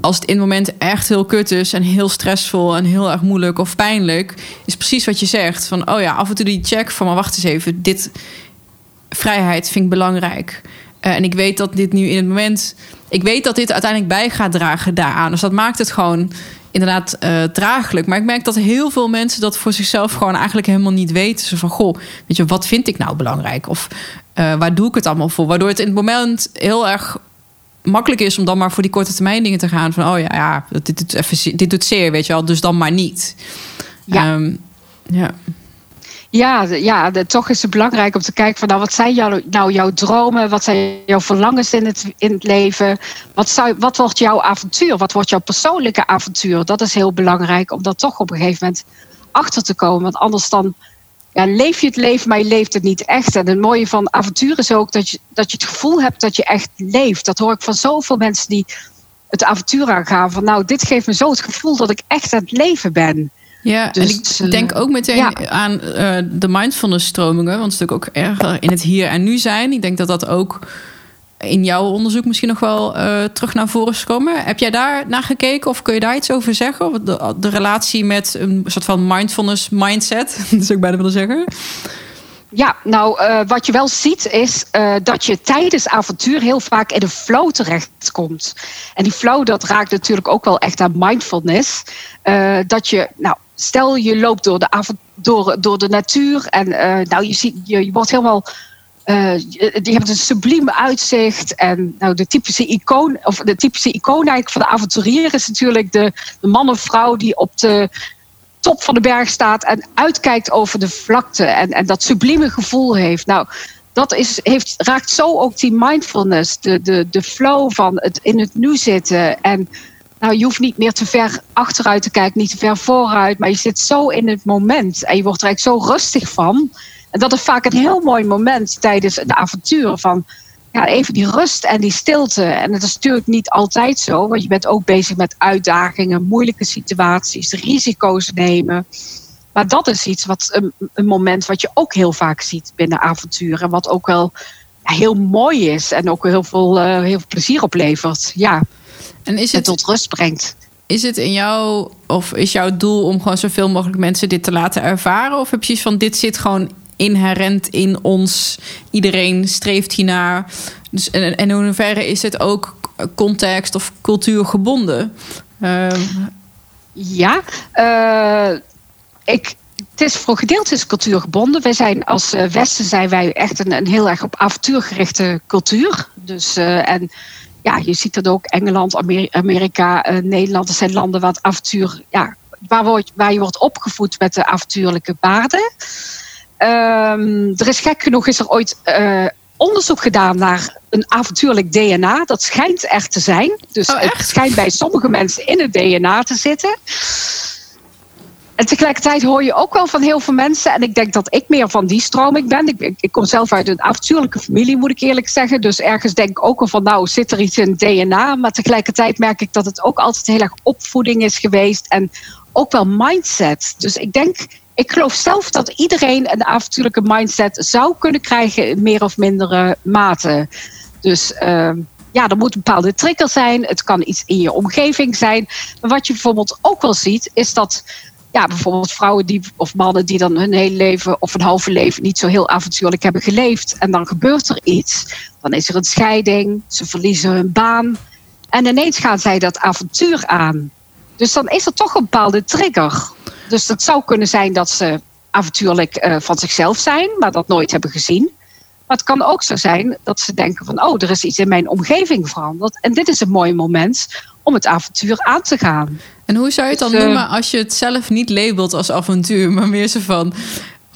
als het in het moment echt heel kut is en heel stressvol en heel erg moeilijk of pijnlijk, is precies wat je zegt. Van oh ja, af en toe die check van maar wacht eens even, dit vrijheid vind ik belangrijk. Uh, en ik weet dat dit nu in het moment, ik weet dat dit uiteindelijk bij gaat dragen daaraan. Dus dat maakt het gewoon inderdaad uh, draaglijk. Maar ik merk dat heel veel mensen dat voor zichzelf gewoon eigenlijk helemaal niet weten. Ze van goh, weet je, wat vind ik nou belangrijk? Of uh, waar doe ik het allemaal voor? Waardoor het in het moment heel erg makkelijk is om dan maar voor die korte termijn dingen te gaan. Van oh ja, ja dit, dit, even, dit doet zeer, weet je wel. Dus dan maar niet. Ja. Um, ja. Ja, ja toch is het belangrijk om te kijken van nou, wat zijn jou, nou jouw dromen? Wat zijn jouw verlangens in het, in het leven? Wat, zou, wat wordt jouw avontuur? Wat wordt jouw persoonlijke avontuur? Dat is heel belangrijk om dat toch op een gegeven moment achter te komen. Want anders dan ja, leef je het leven, maar je leeft het niet echt. En het mooie van avontuur is ook dat je, dat je het gevoel hebt dat je echt leeft. Dat hoor ik van zoveel mensen die het avontuur aangaan. Van nou, dit geeft me zo het gevoel dat ik echt aan het leven ben. Ja, dus, en ik denk ook meteen ja. aan uh, de mindfulness stromingen. Want het is natuurlijk ook erger in het hier en nu zijn. Ik denk dat dat ook in jouw onderzoek misschien nog wel uh, terug naar voren is gekomen. Heb jij daar naar gekeken of kun je daar iets over zeggen? De, de relatie met een soort van mindfulness mindset, dat zou ik bijna willen zeggen. Ja, nou, uh, wat je wel ziet is uh, dat je tijdens avontuur heel vaak in de flow terechtkomt. En die flow, dat raakt natuurlijk ook wel echt aan mindfulness. Uh, dat je, nou, stel je loopt door de, door, door de natuur en nou, je, ziet, je, je wordt helemaal die hebben een subliem uitzicht. En nou, de typische icoon, of de typische icoon eigenlijk van de avonturier is natuurlijk de man of vrouw die op de top van de berg staat en uitkijkt over de vlakte. En, en dat sublieme gevoel heeft. Nou, dat is, heeft, raakt zo ook die mindfulness, de, de, de flow van het in het nu zitten. En nou, je hoeft niet meer te ver achteruit te kijken, niet te ver vooruit, maar je zit zo in het moment en je wordt er eigenlijk zo rustig van. En dat is vaak een heel mooi moment tijdens een avontuur van ja, even die rust en die stilte. En dat is natuurlijk niet altijd zo, want je bent ook bezig met uitdagingen, moeilijke situaties, risico's nemen. Maar dat is iets wat een, een moment wat je ook heel vaak ziet binnen avonturen. Wat ook wel heel mooi is en ook heel veel, uh, heel veel plezier oplevert. Ja. En is het tot rust brengt. Is het in jou, of is jouw doel om gewoon zoveel mogelijk mensen dit te laten ervaren? Of heb je iets van dit zit gewoon inherent in ons. Iedereen streeft hiernaar. Dus, en, en in hoeverre is het ook context of cultuurgebonden? Uh, ja, uh, ik het is voor gedeeltes cultuurgebonden. Wij zijn als uh, Westen zijn wij echt een, een heel erg op avontuurgerichte cultuur. Dus, uh, en ja, je ziet dat ook Engeland, Amerika, Nederland. Dat zijn landen waar avontuur, ja, waar, waar je wordt opgevoed met de avontuurlijke waarden. Um, er is gek genoeg is er ooit onderzoek gedaan naar een avontuurlijk DNA. Dat schijnt echt te zijn. Dus oh, het schijnt bij sommige mensen in het DNA te zitten. En tegelijkertijd hoor je ook wel van heel veel mensen, en ik denk dat ik meer van die stroming ben. Ik, ik kom zelf uit een avontuurlijke familie, moet ik eerlijk zeggen. Dus ergens denk ik ook wel van, nou, zit er iets in het DNA? Maar tegelijkertijd merk ik dat het ook altijd heel erg opvoeding is geweest en ook wel mindset. Dus ik denk, ik geloof zelf dat iedereen een avontuurlijke mindset zou kunnen krijgen in meer of mindere mate. Dus uh, ja, er moet een bepaalde trigger zijn. Het kan iets in je omgeving zijn. Maar wat je bijvoorbeeld ook wel ziet, is dat ja, bijvoorbeeld vrouwen die, of mannen die dan hun hele leven of een halve leven niet zo heel avontuurlijk hebben geleefd. En dan gebeurt er iets. Dan is er een scheiding, ze verliezen hun baan. En ineens gaan zij dat avontuur aan. Dus dan is er toch een bepaalde trigger. Dus het zou kunnen zijn dat ze avontuurlijk uh, van zichzelf zijn, maar dat nooit hebben gezien. Maar het kan ook zo zijn dat ze denken van, oh, er is iets in mijn omgeving veranderd. En dit is een mooi moment om het avontuur aan te gaan. En hoe zou je het dan dus, uh, noemen als je het zelf niet labelt als avontuur, maar meer zo van.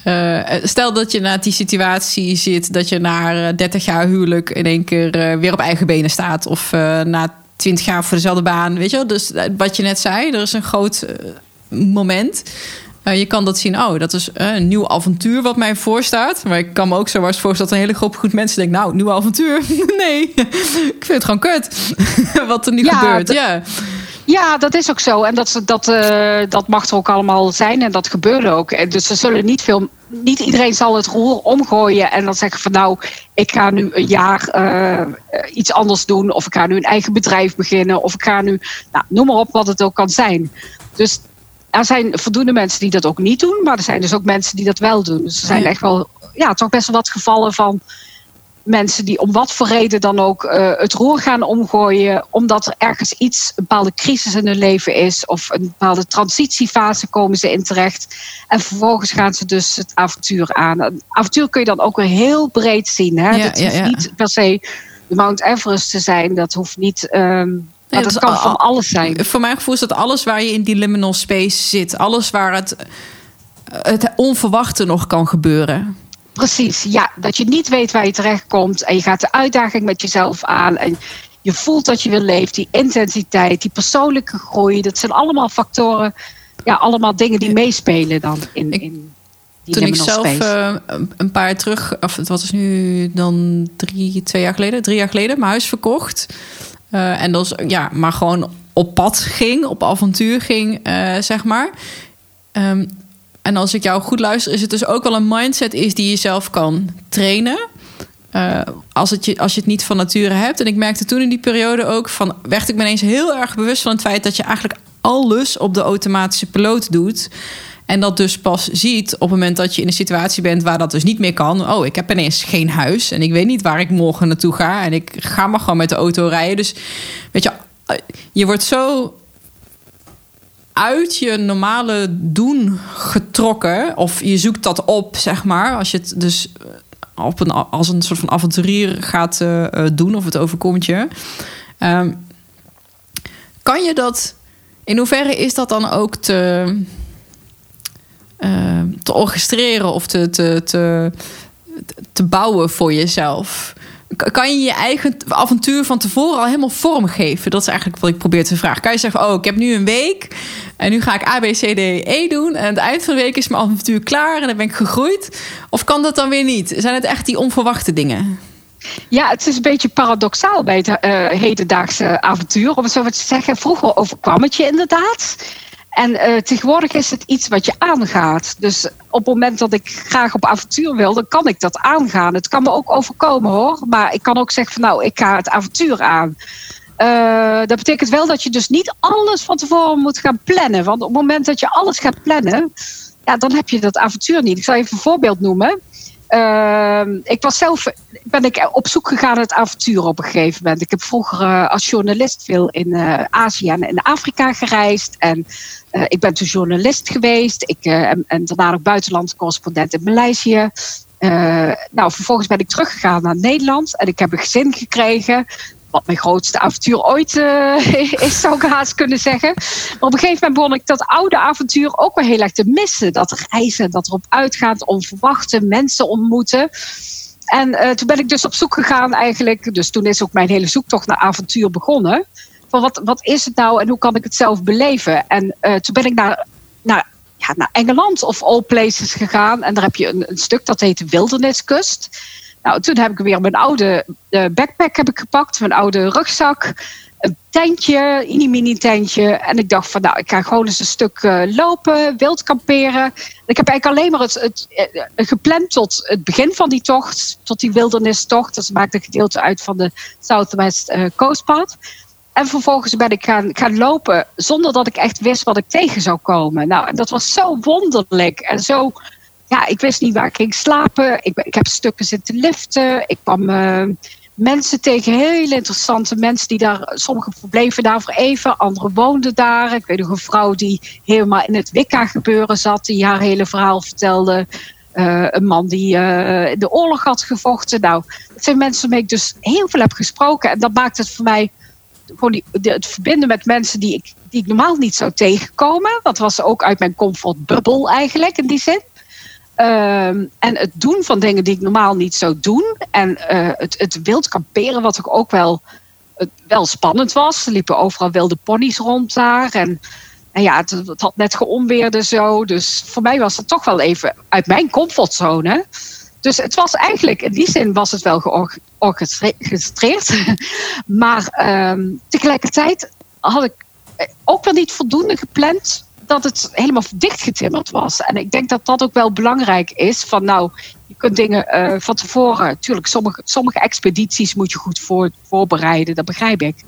Uh, stel dat je na die situatie zit, dat je na 30 jaar huwelijk in één keer weer op eigen benen staat. Of na 20 jaar voor dezelfde baan. Weet je wel? Dus wat je net zei, er is een groot moment. Uh, je kan dat zien, oh, dat is uh, een nieuw avontuur wat mij voorstaat. Maar ik kan me ook zo was voorstellen dat een hele groep goed mensen denkt, nou, nieuw avontuur? nee, ik vind het gewoon kut wat er nu ja, gebeurt. Ja. Ja, dat is ook zo. En dat, dat, uh, dat mag er ook allemaal zijn. En dat gebeurde ook. Dus er zullen niet veel. Niet iedereen zal het roer omgooien en dan zeggen van nou, ik ga nu een jaar uh, iets anders doen. Of ik ga nu een eigen bedrijf beginnen. Of ik ga nu, nou, noem maar op wat het ook kan zijn. Dus er zijn voldoende mensen die dat ook niet doen. Maar er zijn dus ook mensen die dat wel doen. Dus er zijn echt wel, ja, toch best wel wat gevallen van mensen die om wat voor reden dan ook uh, het roer gaan omgooien. Omdat er ergens iets, een bepaalde crisis in hun leven is. Of een bepaalde transitiefase komen ze in terecht. En vervolgens gaan ze dus het avontuur aan. Een avontuur kun je dan ook weer heel breed zien. Hè? Ja, dat ja, hoeft ja. niet per se de Mount Everest te zijn. Dat hoeft niet... Um, dat, dat kan is van al- alles zijn. Voor mijn gevoel is dat alles waar je in die liminal space zit. Alles waar het, het onverwachte nog kan gebeuren. Precies, ja. Dat je niet weet waar je terechtkomt. En je gaat de uitdaging met jezelf aan. En je voelt dat je weer leeft. Die intensiteit, die persoonlijke groei. Dat zijn allemaal factoren. Ja, allemaal dingen die meespelen dan in, in die Toen ik zelf eh, een- paar jaar terug, of het was nu dan drie, twee jaar geleden, drie jaar geleden, mijn huis verkocht. Eh, en dat was, ja, maar gewoon op pad ging, op avontuur ging, eh, zeg maar. Ehm, en als ik jou goed luister, is het dus ook wel een mindset is die je zelf kan trainen. Eh, als, het je, als je het niet van nature hebt. En ik merkte toen in die periode ook van, werd ik me ineens heel erg bewust van het feit dat je eigenlijk alles op de automatische piloot doet. En dat dus pas ziet op het moment dat je in een situatie bent waar dat dus niet meer kan. Oh, ik heb ineens geen huis en ik weet niet waar ik morgen naartoe ga. En ik ga maar gewoon met de auto rijden. Dus weet je, je wordt zo uit je normale doen getrokken. Of je zoekt dat op, zeg maar. Als je het dus op een, als een soort van avonturier gaat eh, eh, doen of het overkomt je. Ehm, kan je dat... In hoeverre is dat dan ook te, eh, te orchestreren of te, te, te, bouwen voor jezelf? Kan je je eigen avontuur van tevoren al helemaal vormgeven? Dat is eigenlijk wat ik probeer te vragen. Kan je zeggen, oh, ik heb nu een week en nu ga ik A, B, C, D, E doen. En aan het eind van de week is mijn avontuur klaar en dan ben ik gegroeid. Of kan dat dan weer niet? Zijn het echt die onverwachte dingen? Ja, het is een beetje paradoxaal bij het eh, hedendaagse avontuur. Om het zo maar te zeggen, vroeger overkwam het je inderdaad. En eh, tegenwoordig is het iets wat je aangaat. Dus op het moment dat ik graag op avontuur wil, dan kan ik dat aangaan. Het kan me ook overkomen hoor. Maar ik kan ook zeggen van nou, ik ga het avontuur aan. Eh, dat betekent wel dat je dus niet alles van tevoren moet gaan plannen. Want op het moment dat je alles gaat plannen, ja, dan heb je dat avontuur niet. Ik zal even een voorbeeld noemen. Ehm, ik was zelf ben ik op zoek gegaan naar het avontuur op een gegeven moment. Ik heb vroeger uh, als journalist veel in uh, Azië en in Afrika gereisd. En uh, ik ben toen journalist geweest. Ik, en, en, daarna ook buitenlandse correspondent in Maleisië. nou, vervolgens ben ik teruggegaan naar Nederland. En ik heb een gezin gekregen wat mijn grootste avontuur ooit uh, is, zou ik haast kunnen zeggen. Maar op een gegeven moment begon ik dat oude avontuur ook wel heel erg te missen. Dat reizen, dat erop uitgaan, onverwachte mensen ontmoeten. En uh, toen ben ik dus op zoek gegaan eigenlijk. Dus toen is ook mijn hele zoektocht naar avontuur begonnen. Van wat, wat is het nou en hoe kan ik het zelf beleven? En uh, toen ben ik naar, naar, ja, naar Engeland of all places gegaan. En daar heb je een, een stuk dat heet de Wilderniskust. Nou, toen heb ik weer mijn oude uh, backpack heb ik gepakt, mijn oude rugzak, een tentje, een mini tentje. En ik dacht van nou, ik ga gewoon eens een stuk uh, lopen, wild kamperen. Ik heb eigenlijk alleen maar het, uh, gepland tot het begin van die tocht, tot die wildernistocht. Dat maakt een gedeelte uit van de Southwest Coast Path. En vervolgens ben ik gaan, gaan lopen zonder dat ik echt wist wat ik tegen zou komen. Nou, en dat was zo wonderlijk en zo ja, ik wist niet waar ik ging slapen. Ik, ik heb stukken zitten liften. Ik kwam uh, mensen tegen, hele interessante mensen die daar, sommige verbleven daar voor even, anderen woonden daar. Ik weet nog een vrouw die helemaal in het Wicca-gebeuren zat, die haar hele verhaal vertelde. Uh, een man die uh, de oorlog had gevochten. Nou, dat zijn mensen waarmee ik dus heel veel heb gesproken. En dat maakt het voor mij gewoon die, het verbinden met mensen die ik, die ik normaal niet zou tegenkomen. Dat was ook uit mijn comfortbubbel eigenlijk in die zin. Ehm, en het doen van dingen die ik normaal niet zou doen. En uh, het, het wild kamperen, wat ook, ook wel, wel spannend was. Er liepen overal wilde ponies rond daar. En, en ja, het, het, had net geonweerde zo. Dus voor mij was het toch wel even uit mijn comfortzone. Dus het was eigenlijk, in die zin was het wel georchestreerd. maar um, tegelijkertijd had ik ook wel niet voldoende gepland dat het helemaal dichtgetimmerd was. En ik denk dat dat ook wel belangrijk is. Van nou, je kunt dingen uh, van tevoren. Natuurlijk, sommige, sommige expedities moet je goed voor, voorbereiden, dat begrijp ik.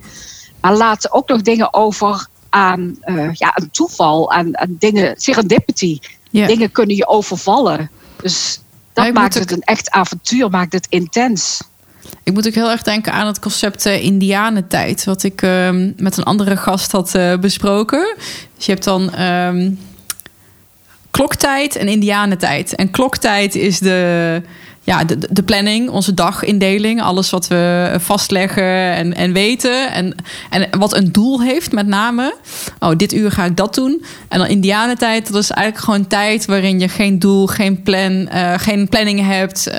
Maar laat ook nog dingen over aan, uh, ja, een toeval, aan, aan dingen, serendipity. Dingen kunnen je overvallen. Dus dat maakt het een echt avontuur, maakt het intens. Ik moet ook heel erg denken aan het concept uh, Indianentijd, wat ik uh, met een andere gast had uh, besproken. Dus je hebt dan um, kloktijd en Indianentijd. En kloktijd is de, ja, de, planning, onze dagindeling, alles wat we vastleggen en, en weten. En, en wat een doel heeft, met name. Oh, dit uur ga ik dat doen. En dan Indianentijd, dat is eigenlijk gewoon tijd waarin je geen doel, geen plan, uh, geen planning hebt.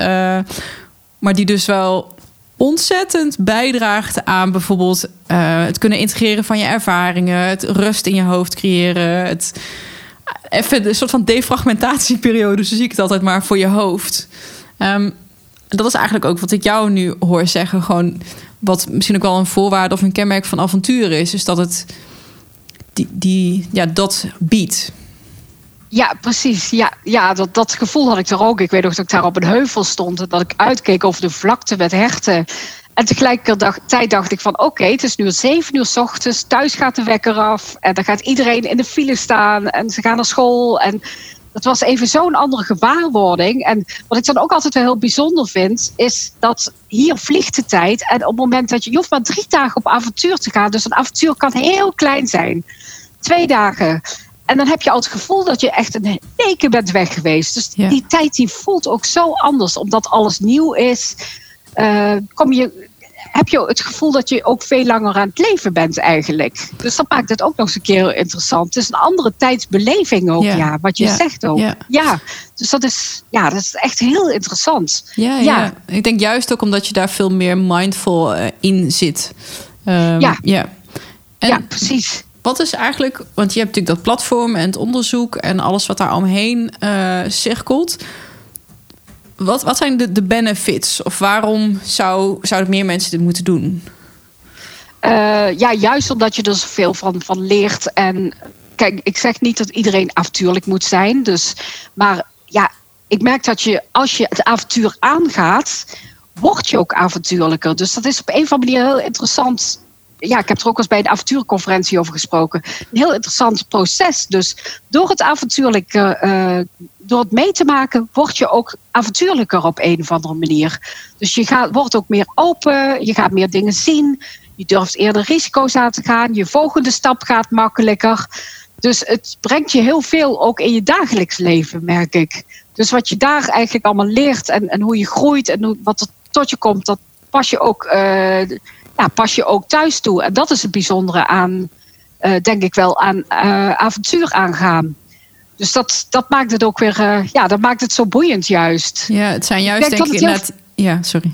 Maar die dus wel ontzettend bijdraagt aan bijvoorbeeld uh, het kunnen integreren van je ervaringen, het rust in je hoofd creëren, het even een soort van defragmentatieperiode, zo zie ik het altijd maar voor je hoofd. Um, dat is eigenlijk ook wat ik jou nu hoor zeggen, gewoon wat misschien ook wel een voorwaarde of een kenmerk van avontuur is, is dat het die, die ja, dat biedt. Ja, precies. Ja, ja dat, dat gevoel had ik er ook. Ik weet nog dat ik daar op een heuvel stond en dat ik uitkeek over de vlakte met herten. En tegelijkertijd dacht ik van oké, het is nu zeven uur s ochtends, thuis gaat de wekker af en dan gaat iedereen in de file staan en ze gaan naar school. En dat was even zo'n andere gewaarwording. En wat ik dan ook altijd wel heel bijzonder vind, is dat hier vliegt de tijd. En op het moment dat je, je hoeft maar drie dagen op avontuur te gaan, dus een avontuur kan heel klein zijn. Twee dagen. En dan heb je al het gevoel dat je echt een weken bent weg geweest. Dus die tijd die voelt ook zo anders, omdat alles nieuw is. Uh, kom je, heb je het gevoel dat je ook veel langer aan het leven bent eigenlijk. Dus dat maakt het ook nog eens een keer interessant. Het is een andere tijdsbeleving ook, ja, wat je zegt ook. Ja. dus dat is, ja, dat is echt heel interessant. Ja, ja. ik denk juist ook omdat je daar veel meer mindful uh, in zit. Um, ja. Ja. En, ja, precies. Wat is eigenlijk, want je hebt natuurlijk dat platform en het onderzoek en alles wat daar omheen uh, cirkelt. Wat, wat zijn de, de benefits? Of waarom zou, zouden meer mensen dit moeten doen? Uh, ja, juist omdat je er zoveel van, van leert. En kijk, ik zeg niet dat iedereen avontuurlijk moet zijn. Dus, maar ja, ik merk dat je als je het avontuur aangaat, word je ook avontuurlijker. Dus dat is op een of andere manier heel interessant ja, ik heb er ook eens bij een avontuurconferentie over gesproken. Een heel interessant proces. Dus door het avontuurlijke, uh, door het mee te maken, word je ook avontuurlijker op een of andere manier. Dus je gaat, wordt ook meer open, je gaat meer dingen zien, je durft eerder risico's aan te gaan, je volgende stap gaat makkelijker. Dus het brengt je heel veel ook in je dagelijks leven, merk ik. Dus wat je daar eigenlijk allemaal leert en, en hoe je groeit en wat er tot je komt, dat pas je ook, uh, ja, pas je ook thuis toe. En dat is het bijzondere aan, uh, denk ik wel, aan uh, avontuur aangaan. Dus dat, dat maakt het ook weer, ja, dat maakt het zo boeiend juist. Ja, het zijn juist denk, denk ik inderdaad... Ja, sorry.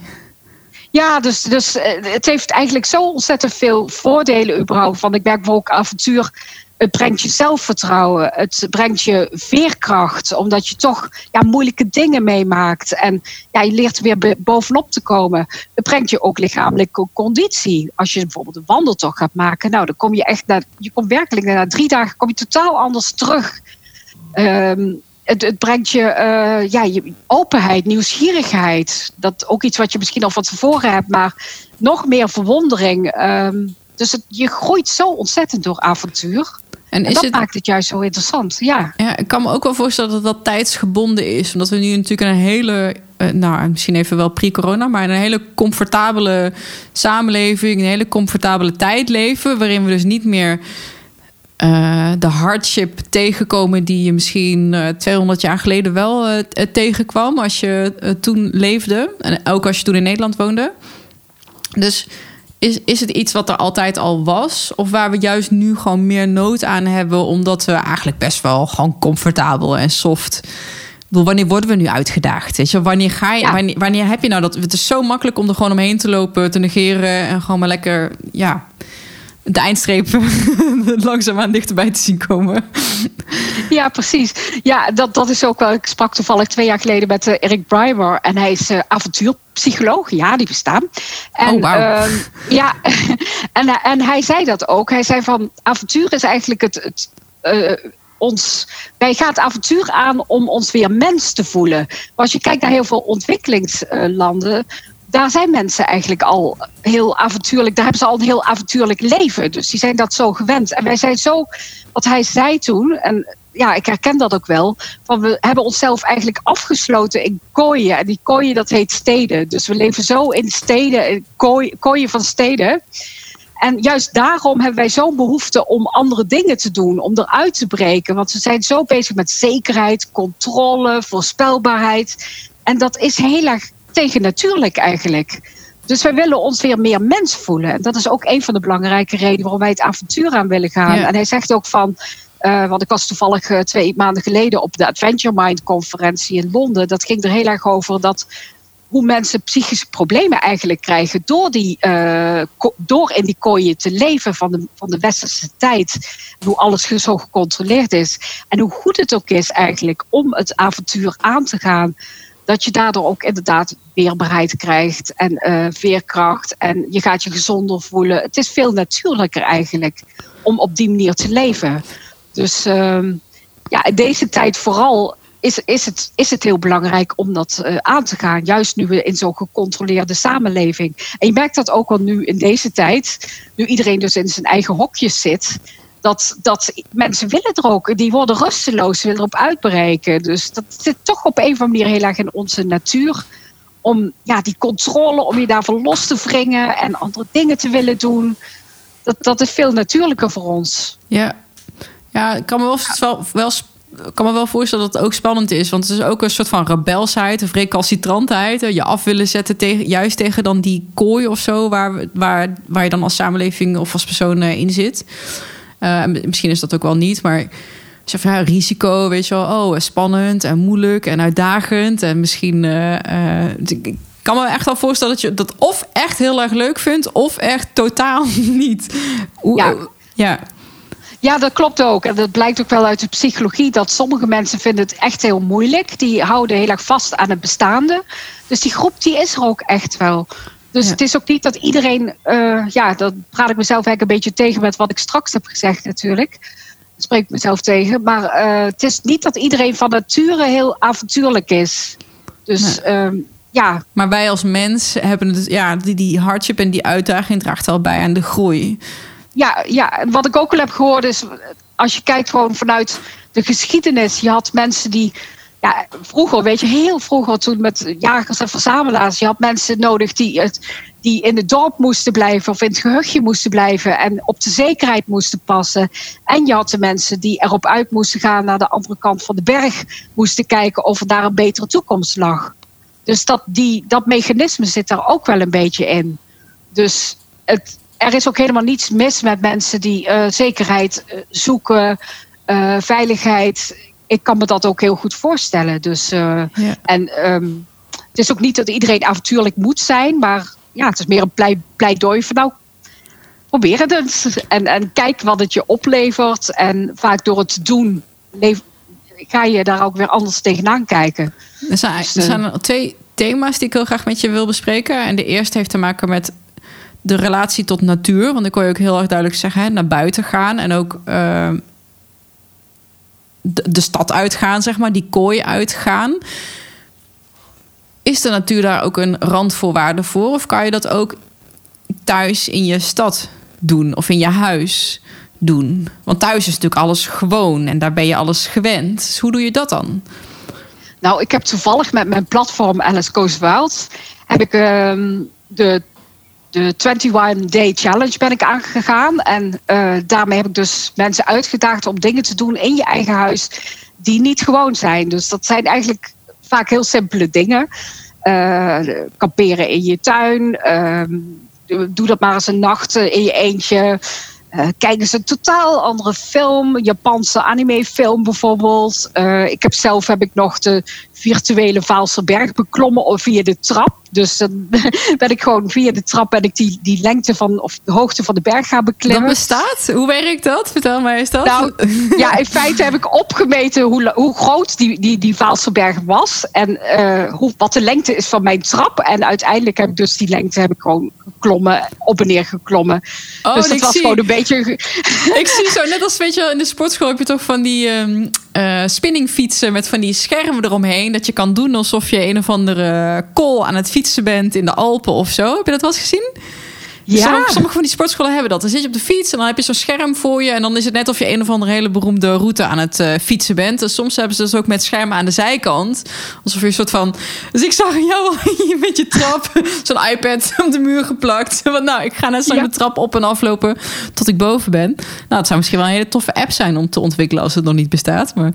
Ja, dus, dus het heeft eigenlijk zo ontzettend veel voordelen überhaupt. Van ik werk bijvoorbeeld avontuur het brengt je zelfvertrouwen. Het brengt je veerkracht. Omdat je toch ja, moeilijke dingen meemaakt. En ja, je leert weer bovenop te komen. Het brengt je ook lichamelijke conditie. Als je bijvoorbeeld een wandeltocht gaat maken. Nou, dan kom je echt naar. Je komt werkelijk na drie dagen kom je totaal anders terug. Um, het, het, brengt je, uh, ja, je openheid, nieuwsgierigheid. Dat ook iets wat je misschien al van tevoren hebt, maar nog meer verwondering. Um, dus het, je groeit zo ontzettend door avontuur. En, dat het... maakt het juist zo interessant, ja. ja. Ik kan me ook wel voorstellen dat dat tijdsgebonden is. Omdat we nu natuurlijk een hele, uh, nou misschien even wel pre-corona... maar een hele comfortabele samenleving... een hele comfortabele tijd leven... waarin we dus niet meer uh, de hardship tegenkomen... die je misschien uh, eh, 200 jaar geleden wel tegenkwam... als je toen leefde. En ook als je toen in Nederland woonde. Dus is, is het iets wat er altijd al was? Of waar we juist nu gewoon meer nood aan hebben, omdat we eigenlijk best wel gewoon comfortabel en soft. wanneer worden we nu uitgedaagd? Weet je? Wanneer, ga je, wanneer, wanneer heb je nou dat? Het is zo makkelijk om er gewoon omheen te lopen, te negeren en gewoon maar lekker, ja, de eindstreep langzaamaan dichterbij te zien komen. Ja, precies. Ja, dat, dat is ook wel. Ik sprak toevallig twee jaar geleden met uh, Eric Brymer. En hij is uh, avontuurpsycholoog. Ja, die bestaan. En, oh, wow. uh, ja, en, en hij zei dat ook. Hij zei van avontuur is eigenlijk het. het uh, ons, wij gaan het avontuur aan om ons weer mens te voelen. Maar als je kijkt naar heel veel ontwikkelingslanden, daar zijn mensen eigenlijk al heel avontuurlijk. Daar hebben ze al een heel avontuurlijk leven. Dus die zijn dat zo gewend. En wij zijn zo, wat hij zei toen, en ja, ik herken dat ook wel. Van we hebben onszelf eigenlijk afgesloten in kooien. En die kooien, dat heet steden. Dus we leven zo in steden, in kooien van steden. En juist daarom hebben wij zo'n behoefte om andere dingen te doen, om eruit te breken. Want we zijn zo bezig met zekerheid, controle, voorspelbaarheid. En dat is heel erg tegennatuurlijk eigenlijk. Dus wij willen ons weer meer mens voelen. En dat is ook een van de belangrijke redenen waarom wij het avontuur aan willen gaan. En hij zegt ook van. Uh, want ik was toevallig uh, twee maanden geleden op de Adventure Mind conferentie in Londen. Dat ging er heel erg over dat hoe mensen psychische problemen eigenlijk krijgen door, die, uh, door in die kooien te leven van de, van de westerse tijd. Hoe alles zo gecontroleerd is. En hoe goed het ook is eigenlijk om het avontuur aan te gaan dat je daardoor ook inderdaad weerbaarheid krijgt en uh, veerkracht. En je gaat je gezonder voelen. Het is veel natuurlijker eigenlijk om op die manier te leven. Dus uh, ja, in deze tijd vooral is, is, het, is het heel belangrijk om dat uh, aan te gaan. Juist nu we in zo'n gecontroleerde samenleving. En je merkt dat ook al nu in deze tijd. Nu iedereen dus in zijn eigen hokjes zit dat, dat mensen willen er ook. Die worden rusteloos, willen erop uitbreken. Dus dat zit toch op een of andere manier heel erg in onze natuur. Om ja, die controle, om je daarvan los te wringen en andere dingen te willen doen. Dat, dat is veel natuurlijker voor ons. Ja, ja ik kan me wel, wel, wel kan me wel voorstellen dat het ook spannend is. Want het is ook een soort van rebelsheid of recalcitrantheid. Je af willen zetten tegen, juist tegen dan die kooi of zo... waar, waar, waar je dan als samenleving of als persoon eh, in zit. Uh, misschien is dat ook wel niet, maar zeg van ja, risico, weet je wel, oh, spannend en moeilijk en uitdagend. En misschien. Uh, ik kan me echt wel voorstellen dat je dat of echt heel erg leuk vindt, of echt totaal niet. ja. ja. Ja, dat klopt ook. En dat blijkt ook wel uit de psychologie dat sommige mensen vinden het echt heel moeilijk. Die houden heel erg vast aan het bestaande. Dus die groep die is er ook echt wel. Dus het is ook niet dat iedereen, uh, ja, dat praat ik mezelf eigenlijk een beetje tegen met wat ik straks heb gezegd natuurlijk. Dat spreek ik mezelf tegen. Maar uh, het is niet dat iedereen van nature heel avontuurlijk is. Dus ja, uh, ja. Maar wij als mens hebben het, ja, die, die hardship en die uitdaging draagt al bij aan de groei. Ja, ja, en wat ik ook al heb gehoord is, als je kijkt gewoon vanuit de geschiedenis, je had mensen die ja, vroeger, weet je, heel vroeger toen met jagers en verzamelaars, je had mensen nodig die, het, die in het dorp moesten blijven of in het gehuchtje moesten blijven en op de zekerheid moesten passen. En je had de mensen die erop uit moesten gaan naar de andere kant van de berg, moesten kijken of er daar een betere toekomst lag. Dus dat, die, dat mechanisme zit er ook wel een beetje in. Dus het, er is ook helemaal niets mis met mensen die uh, zekerheid uh, zoeken, uh, veiligheid ik kan me dat ook heel goed voorstellen. Dus, ja. En um, het is ook niet dat iedereen avontuurlijk moet zijn, maar ja, het is meer een plei, pleidooi van nou, probeer het eens. En, en kijk wat het je oplevert. En vaak door het te doen, ga je daar ook weer anders tegenaan kijken. Er zijn, dus, er zijn twee thema's die ik heel graag met je wil bespreken. En de eerste heeft te maken met de relatie tot natuur. Want ik hoor je ook heel erg duidelijk zeggen, hè, naar buiten gaan. En ook uh, de, stad uitgaan, zeg maar, die kooi uitgaan. Is de natuur daar ook een randvoorwaarde voor? Of kan je dat ook thuis in je stad doen of in je huis doen? Want thuis is natuurlijk alles gewoon en daar ben je alles gewend. Dus hoe doe je dat dan? Nou, ik heb toevallig met mijn platform Alice Goes Wild... heb ik uh, de de 21 Day Challenge ben ik aangegaan. En uh, daarmee heb ik dus mensen uitgedaagd om dingen te doen in je eigen huis die niet gewoon zijn. Dus dat zijn eigenlijk vaak heel simpele dingen. Uh, kamperen in je tuin. Uh, doe dat maar eens een nacht in je eentje. Uh, kijk eens een totaal andere film, Japanse anime-film bijvoorbeeld. Ik heb zelf heb ik nog de virtuele Vaalserberg beklommen via de trap. Dus dan ben ik gewoon via de trap ben ik die, die lengte van of de hoogte van de berg gaan beklimmen. Dat bestaat? Hoe werkt dat? Vertel mij eens dat. Nou, ja, in feite heb ik opgemeten hoe, hoe groot die, die, die Vaalserberg was. En uh, hoe, wat de lengte is van mijn trap. En uiteindelijk heb ik dus die lengte heb ik gewoon geklommen, op en neer geklommen. Oh, dus dat was zie, gewoon een beetje. Ik zie zo, net als weet je, in de sportschool heb je toch van die um, uh, spinningfietsen met van die schermen eromheen. Dat je kan doen alsof je een of andere kool aan het fietsen bent in de Alpen of zo. Heb je dat wel eens gezien? Ja. Sommige, sommige, van die sportscholen hebben dat. Dan zit je op de fiets en dan heb je zo'n scherm voor je. En dan is het net of je een of andere hele beroemde route aan het uh, fietsen bent. En soms hebben ze dus ook met schermen aan de zijkant. Alsof je een soort van. Dus ik zag jou met je trap, zo'n iPad op de muur geplakt. Want nou, ik ga net zo ja. de trap op en aflopen tot ik boven ben. Nou, het zou misschien wel een hele toffe app zijn om te ontwikkelen als het nog niet bestaat. Maar...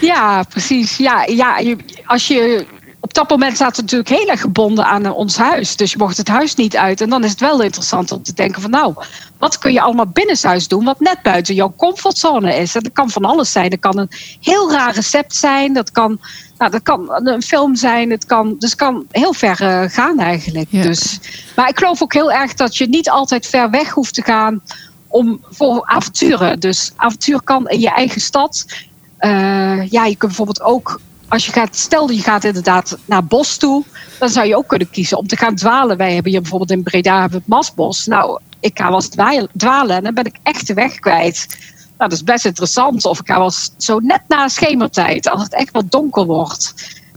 Ja, precies. Ja, ja, als je op dat moment staat het natuurlijk heel erg gebonden aan eh, ons huis. Dus je mocht het huis niet uit. En dan is het wel interessant om te denken van nou, wat kun je allemaal binnenshuis doen wat net buiten jouw comfortzone is. En dat kan van alles zijn. Dat kan een heel raar recept zijn. Dat kan, nou, dat kan een film zijn. Het kan, dus het kan heel ver uh, gaan eigenlijk. Ja. Dus, maar ik geloof ook heel erg dat je niet altijd ver weg hoeft te gaan om, voor avonturen. Dus avontuur kan in je eigen stad. Uh, ja, je kunt bijvoorbeeld ook als je gaat, stel je gaat inderdaad naar bos toe, dan zou je ook kunnen kiezen om te gaan dwalen. Wij hebben hier bijvoorbeeld in Breda het Masbos. Nou, ik ga wel dwalen en dan ben ik echt de weg kwijt. Nou, dat is best interessant. Of ik ga wel zo net na schemertijd, als het echt wat donker wordt.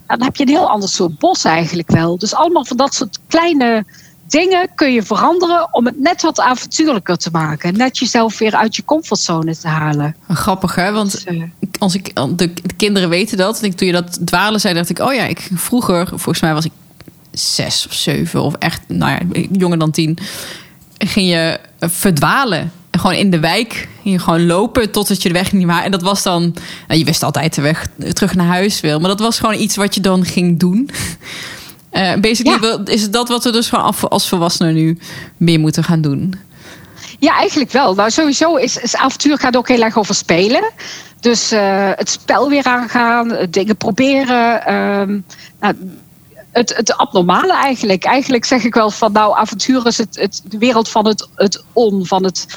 dan heb je een heel ander soort bos eigenlijk wel. Dus allemaal van dat soort kleine dingen kun je veranderen om het net wat avontuurlijker te maken. Net jezelf weer uit je comfortzone te halen. Grappig hè, want dus, uh, als ik, de, de, kinderen weten dat. En toen je dat dwalen zei, dacht ik, oh ja, ik vroeger, volgens mij was ik zes of zeven of echt, nou ja, jonger dan tien. Ging je verdwalen. Gewoon in de wijk. Je gewoon lopen totdat je de weg niet maar. En dat was dan. Nou, je wist altijd de weg terug naar huis wil. Maar dat was gewoon iets wat je dan ging doen. Uh, basically ja. is dat wat we dus gewoon als volwassenen nu meer moeten gaan doen. Ja, eigenlijk wel. Nou, sowieso is, is avontuur gaat ook heel erg over spelen. Dus uh, het spel weer aangaan, dingen proberen. Um, nou, het, het abnormale eigenlijk. Eigenlijk zeg ik wel van nou, avontuur is het, het, de wereld van het, het on, van het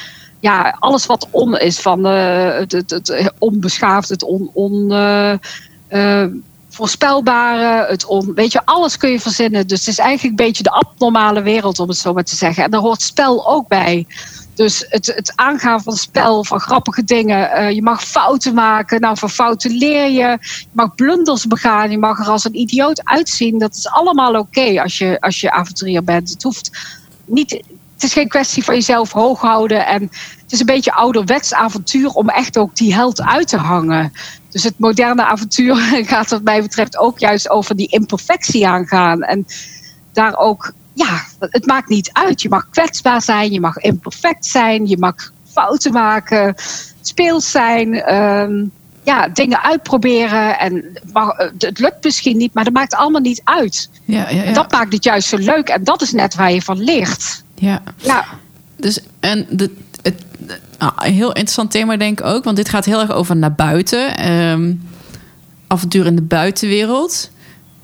ja, alles wat on is, van uh, het, het, het, onbeschaafd, het on, on uh, voorspelbare, het on, weet je, alles kun je verzinnen. Dus het is eigenlijk een beetje de abnormale wereld, om het zo maar te zeggen. En daar hoort spel ook bij. Dus het, het aangaan van spel, van grappige dingen. Eh, je mag fouten maken. Nou, van fouten leer je. Je mag blunders begaan. Je mag er als een idioot uitzien. Dat is allemaal oké als, je, als je avonturier bent. Het hoeft niet. Het is geen kwestie van jezelf hoog houden. En het is een beetje ouderwets avontuur om echt ook die held uit te hangen. Dus het moderne avontuur gaat wat mij betreft ook juist over die imperfectie aangaan. En daar ook ja, het maakt niet uit. Je mag kwetsbaar zijn, je mag imperfect zijn, je mag fouten maken, speels zijn. Ehm, ja, dingen uitproberen. En eh, het lukt misschien niet, maar dat maakt allemaal niet uit. Ja, ja, ja. Dat maakt het juist zo leuk. En dat is net waar je van leert. Ja. ja. Dus en de, het, nou, een heel interessant thema denk ik ook. Want dit gaat heel erg over naar buiten. Um, avontuur in de buitenwereld.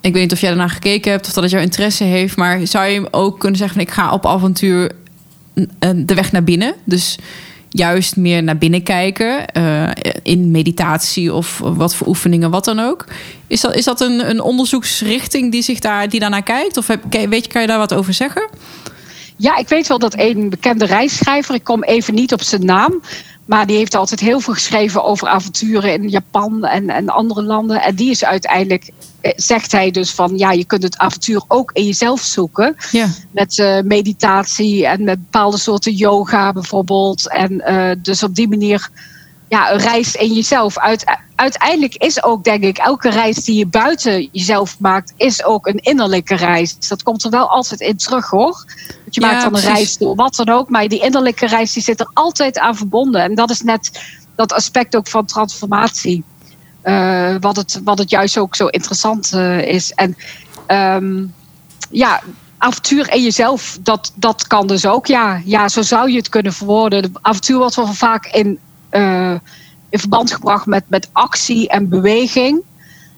Ik weet niet of jij daarna gekeken hebt of dat het jouw interesse heeft. Maar zou je ook kunnen zeggen van ik ga op avontuur de weg naar binnen. Dus juist meer naar binnen kijken. Uh, in meditatie of wat voor oefeningen, wat dan ook. Is dat, is dat een, een onderzoeksrichting die, zich daar, die daarnaar kijkt? Of heb, weet je, kan je daar wat over zeggen? Ja, ik weet wel dat een bekende reisschrijver, ik kom even niet op zijn naam, maar die heeft altijd heel veel geschreven over avonturen in Japan en, en andere landen. En die is uiteindelijk, eh, zegt hij dus van ja, je kunt het avontuur ook in jezelf zoeken. Ja. Met uh, meditatie en met bepaalde soorten yoga bijvoorbeeld. En uh, dus op die manier ja, een reis in jezelf. uiteindelijk is ook, denk ik, elke reis die je buiten jezelf maakt, is ook een innerlijke reis. Dat komt er wel altijd in terug hoor. je maakt dan een reis door wat dan ook. Maar die innerlijke reis die zit er altijd aan verbonden. En dat is net dat aspect ook van transformatie. Uh, wat, het, wat het juist ook zo interessant uh, is. En um, ja, avontuur in jezelf, dat, dat kan dus ook. Ja, ja, zo zou je het kunnen verwoorden. De avontuur wordt wel vaak in uh, in verband gebracht met, met actie en beweging.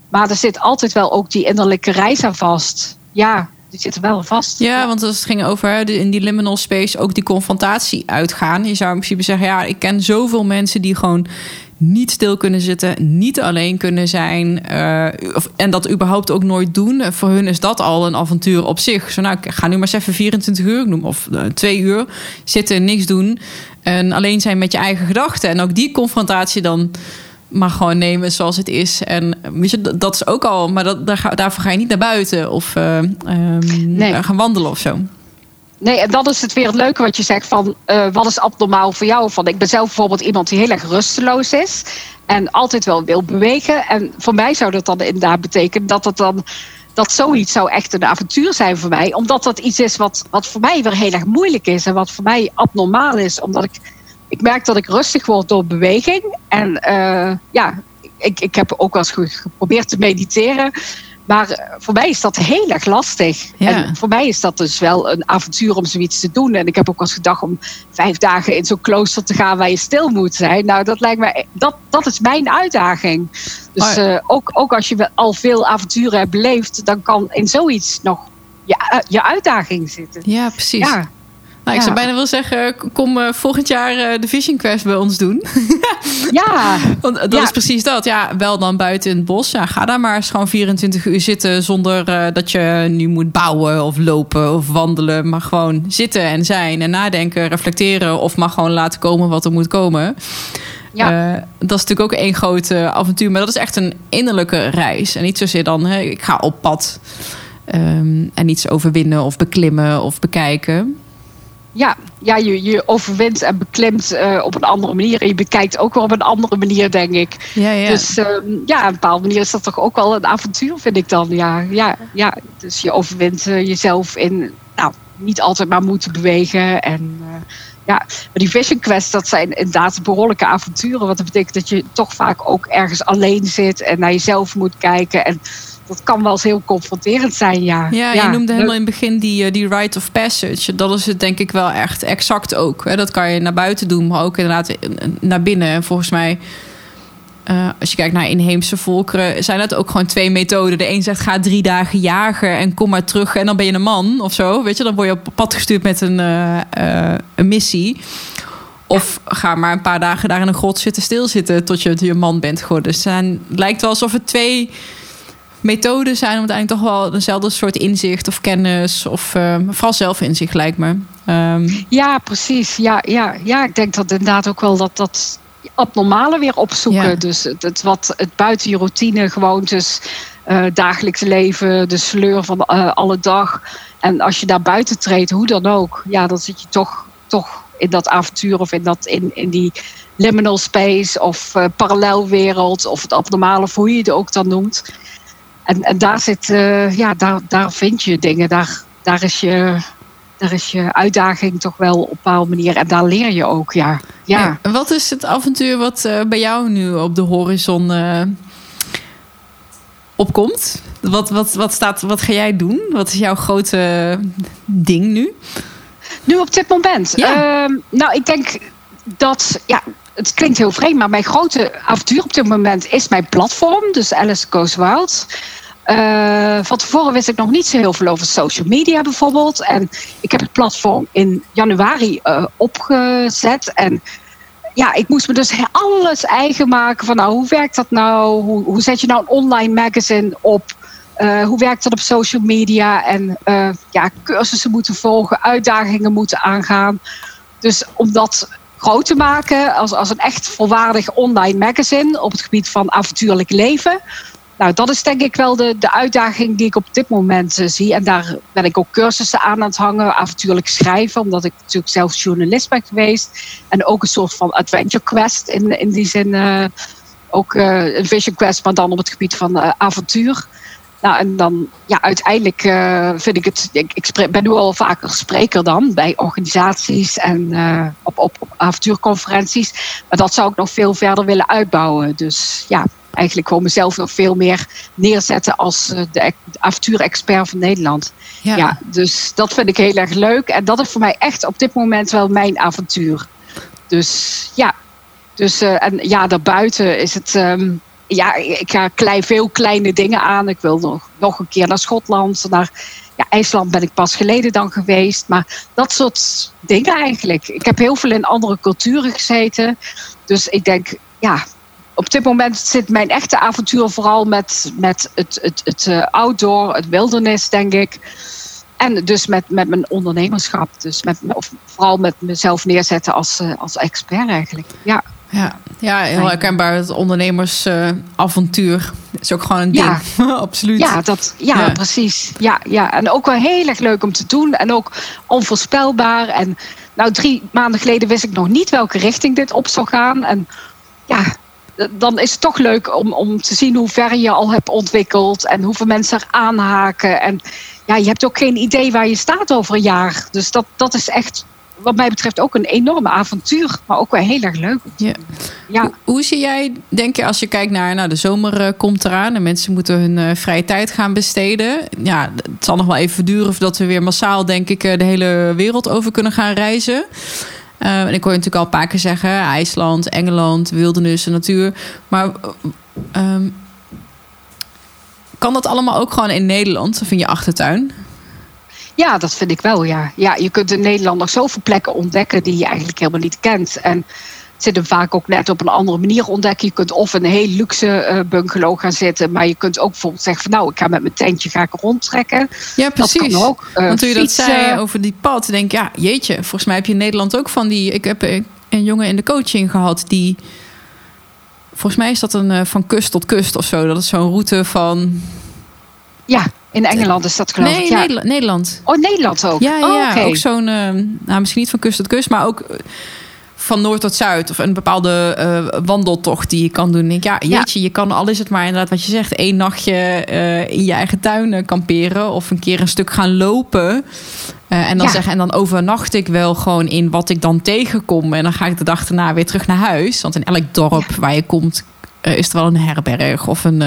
Maar er zit altijd wel ook die innerlijke reis aan vast. Ja, die zit er wel vast. Ja, want als het ging over in die liminal space ook die confrontatie uitgaan. Je zou in principe zeggen, ja, ik ken zoveel mensen die gewoon niet stil kunnen zitten, niet alleen kunnen zijn. Uh, en dat überhaupt ook nooit doen. Voor hun is dat al een avontuur op zich. Zo, nou, ik ga nu maar eens even 24 uur noemen, of uh, twee uur zitten, niks doen. En alleen zijn met je eigen gedachten. En ook die confrontatie dan maar gewoon nemen zoals het is. En je, dat is ook al, maar dat, daar, daarvoor ga je niet naar buiten of uh, nee. gaan wandelen of zo. Nee, en dat is het weer het leuke wat je zegt van uh, wat is abnormaal voor jou? Van, ik ben zelf bijvoorbeeld iemand die heel erg rusteloos is en altijd wel wil bewegen. En voor mij zou dat dan inderdaad betekenen dat het dan dat zoiets zou echt een avontuur zijn voor mij. Omdat dat iets is wat, wat voor mij weer heel erg moeilijk is en wat voor mij abnormaal is. Omdat ik, ik merk dat ik rustig word door beweging. En uh, ja, ik, ik heb ook wel eens geprobeerd te mediteren. Maar eh, voor mij is dat heel erg lastig. En voor mij is dat dus wel een avontuur om zoiets te doen. En ik heb ook als gedacht om vijf dagen in zo'n klooster te gaan waar je stil moet zijn. Nou, dat lijkt me, dat, dat is mijn uitdaging. Dus oh uh, ook, ook als je al veel avonturen hebt beleefd, dan kan in zoiets nog je, eh, je uitdaging zitten. Ja, precies. Ja. Nou, ik zou bijna willen zeggen, kom uh, volgend jaar uh, de Vision Quest bij ons doen. ja. Want dat is precies dat. Ja, wel dan buiten in het bos. Ja, ga daar maar eens gewoon 24 uur zitten zonder uh, dat je nu moet bouwen of lopen of wandelen. Maar gewoon zitten en zijn en nadenken, reflecteren of maar gewoon laten komen wat er moet komen. Ja. dat is natuurlijk ook één groot avontuur. Maar dat is echt een innerlijke reis. En niet zozeer dan, hè, ik ga op pad. Um, en iets overwinnen of beklimmen of bekijken. Ja, ja je, je overwint en beklimt uh, op een andere manier. En je bekijkt ook wel op een andere manier, denk ik. Ja, ja. Dus uh, ja, op een bepaalde manier is dat toch ook wel een avontuur, vind ik dan. Ja, ja, ja. Dus je overwint uh, jezelf in, nou, niet altijd maar moeten bewegen. En uh, ja, maar die Vision Quest, dat zijn inderdaad behoorlijke avonturen. Wat dat betekent dat je toch vaak ook ergens alleen zit en naar jezelf moet kijken. En dat kan wel eens heel confronterend zijn, ja. Ja, je noemde helemaal in het begin die, eh, die rite of passage. Dat is het denk ik wel echt exact ook. Dat kan je naar buiten doen, maar ook inderdaad naar binnen. En volgens mij... Uh, als je kijkt naar inheemse volkeren, zijn dat ook gewoon twee methoden. De een zegt ga drie dagen jagen en kom maar terug en dan ben je een man of zo. Weet je, dan word je op pad gestuurd met een, uh, uh, een missie. Of ga maar een paar dagen daar in een grot zitten stilzitten tot je, je man bent geworden. Dus het lijkt wel alsof het twee methoden zijn om uiteindelijk toch wel dezelfde soort inzicht of kennis of uh, vooral zelfinzicht lijkt me. Um, ja, precies. Ja, ja, ja, ik denk dat inderdaad ook wel dat dat abnormale weer opzoeken. Ja. Dus het, het, wat het buiten je routine gewoontes, uh, dagelijks leven, de sleur van uh, alle dag. En als je daar buiten treedt, hoe dan ook, ja, dan zit je toch, toch in dat avontuur of in, dat, in, in die liminal space of uh, parallelwereld of het abnormale, of hoe je het ook dan noemt. En, en daar zit, uh, ja, daar, daar vind je dingen. Daar, daar, is je, daar is je uitdaging toch wel op een bepaalde manier. En daar leer je ook, ja. ja. En wat is het avontuur wat uh, bij jou nu op de horizon opkomt? Wat, wat, wat, staat, wat ga jij doen? Wat is jouw grote ding nu? Nu op dit moment? Ja. Uh, nou, ik denk dat... Ja, het klinkt heel vreemd, maar mijn grote avontuur op dit moment is mijn platform. Dus Alice Goes Wild. Uh, van tevoren wist ik nog niet zo heel veel over social media bijvoorbeeld. En ik heb het platform in januari uh, opgezet. En ja, ik moest me dus alles eigen maken van nou, hoe werkt dat nou? Hoe, hoe zet je nou een online magazine op? Uh, hoe werkt dat op social media? En ja, cursussen moeten volgen, uitdagingen moeten aangaan. Dus om dat groot te maken als, als een echt volwaardig online magazine op het gebied van avontuurlijk leven. Nou, dat is denk ik wel de, de uitdaging die ik op dit moment uh, zie. En daar ben ik ook cursussen aan aan het hangen, avontuurlijk schrijven, omdat ik natuurlijk zelf journalist ben geweest. En ook een soort van adventure quest in, in die zin. Uh, ook uh, een vision quest, maar dan op het gebied van avontuur. Nou, en dan, ja, uiteindelijk uh, vind ik het. Ik, ik ben nu al vaker spreker dan bij organisaties en uh, op, op, op avontuurconferenties. Maar dat zou ik nog veel verder willen uitbouwen. Dus ja, eigenlijk gewoon mezelf nog veel meer neerzetten als uh, de avontuurexpert van Nederland. Ja. ja. dus dat vind ik heel erg leuk. En dat is voor mij echt op dit moment wel mijn avontuur. Dus ja, dus, en ja, daarbuiten is het. Um, ja, ik ga klei, veel kleine dingen aan. Ik wil nog, nog een keer naar Schotland. Naar ja, IJsland ben ik pas geleden dan geweest. Maar dat soort dingen eigenlijk. Ik heb heel veel in andere culturen gezeten. Dus ik denk, ja, op dit moment zit mijn echte avontuur vooral met, met het, het, het uh, outdoor, het wildernis, denk ik. En dus met, met mijn ondernemerschap. Dus met, of vooral met mezelf neerzetten als, uh, als expert eigenlijk. Ja. Ja, ja heel herkenbaar. Het ondernemersavontuur uh, is ook gewoon een ding. Ja. Absoluut. Ja, dat, ja, ja, precies. Ja, ja, en ook wel heel erg leuk om te doen. En ook onvoorspelbaar. En nou, drie maanden geleden wist ik nog niet welke richting dit op zou gaan. En ja, dan is het toch leuk om, om te zien hoe ver je al hebt ontwikkeld. En hoeveel mensen er aanhaken. En ja, je hebt ook geen idee waar je staat over een jaar. Dus dat, dat is echt wat mij betreft ook een enorme avontuur, maar ook wel heel erg leuk. Ja. Ja. Hoe, hoe, zie jij, denk je, als je kijkt naar nou, de zomer uh, komt eraan en mensen moeten hun uh, vrije tijd gaan besteden? Ja, het zal nog wel even duren voordat we weer massaal, denk ik, uh, de hele wereld over kunnen gaan reizen. en ik hoor je natuurlijk al een paar keer zeggen: IJsland, Engeland, wildernis en natuur. Maar um, kan dat allemaal ook gewoon in Nederland of in je achtertuin? Ja, dat vind ik wel, ja. ja. Je kunt in Nederland nog zoveel plekken ontdekken die je eigenlijk helemaal niet kent. En zit hem vaak ook net op een andere manier ontdekken. Je kunt of een heel luxe uh, bungalow gaan zitten, maar je kunt ook bijvoorbeeld zeggen van nou, ik ga met mijn tentje ga ik rondtrekken. Ja, precies. Dat ook. Uh, Want toen je dat zei over die pad, denk ik, ja, jeetje, volgens mij heb je in Nederland ook van die. Ik heb een jongen in de coaching gehad die. Volgens mij is dat een uh, van kust tot kust of zo. Dat is zo'n route van. Ja, in Engeland is dat geloof nee, ik. Nee, ja. Nederland. Oh, Nederland ook? Ja, ja, oh, okay. ook zo'n, uh, nou misschien niet van kust tot kust, maar ook eh, van noord tot zuid. Of een bepaalde uh, wandeltocht die je kan doen. Denk, ja, jeetje, ja. je kan al is het maar inderdaad wat je zegt. één nachtje uh, in je eigen tuin kamperen. Of een keer een stuk gaan lopen. en dan ja. zeggen, en dan overnacht ik wel gewoon in wat ik dan tegenkom. En dan ga ik de dag daarna weer terug naar huis. Want in elk dorp ja. waar je komt, is er wel een herberg of een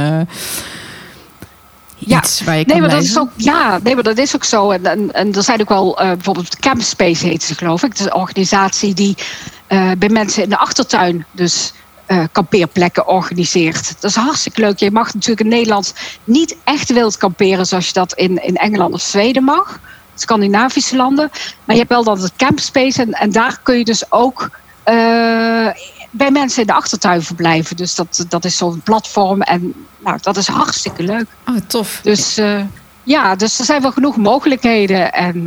ja. nee, maar dat is ook, ja, nee, maar dat is ook zo. En, en, en er zijn ook wel, uh, bijvoorbeeld Campspace heet ze geloof ik. Dat is een organisatie die uh, bij mensen in de achtertuin dus uh, kampeerplekken organiseert. Dat is hartstikke leuk. Je mag natuurlijk in Nederland niet echt wild kamperen zoals je dat in, in Engeland of Zweden mag. Scandinavische landen. Maar je hebt wel dan het Campspace en, en daar kun je dus ook bij mensen in de achtertuin verblijven. Dus dat, dat is zo'n platform en nou, dat is hartstikke leuk. Oh, tof. Dus ja, dus er zijn wel genoeg mogelijkheden. En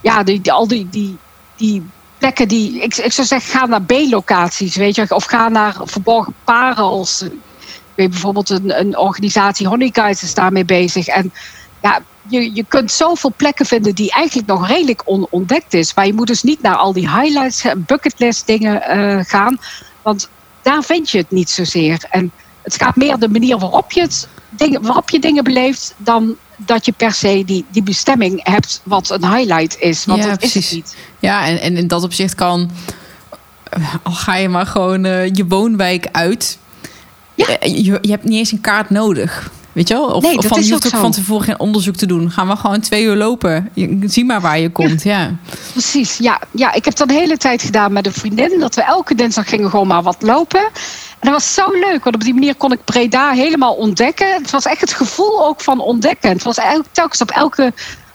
ja, die, al die, die, die plekken die. Ik, ik zou zeggen, ga naar B-locaties, weet je, of ga naar verborgen parels. Ik weet bijvoorbeeld een, een organisatie Honey Guides is daarmee bezig. En ja, je, je kunt zoveel plekken vinden die eigenlijk nog redelijk onontdekt is. Maar je moet dus niet naar al die highlights en bucketlist dingen uh, gaan. Want daar vind je het niet zozeer. En het gaat meer de manier waarop je, het, dingen, waarop je dingen beleeft dan dat je per se die, die bestemming hebt wat een highlight is. Want ja, dat precies. is het niet. Ja, en, en in dat opzicht kan, al ga je maar gewoon uh, je woonwijk uit. Ja. Eh, je, je hebt niet eens een kaart nodig. Weet je wel? Of, nee, of van, je hoeft ook, van tevoren geen onderzoek te doen. Gaan we gewoon twee uur lopen. Je, zie maar waar je komt. Ja. Precies, ja. ja. Ik heb dat de hele tijd gedaan met een vriendin. Dat we elke dinsdag gingen gewoon maar wat lopen. En dat was zo leuk, want op die manier kon ik Breda helemaal ontdekken. Het was echt het gevoel ook van ontdekken. Het was telkens op elke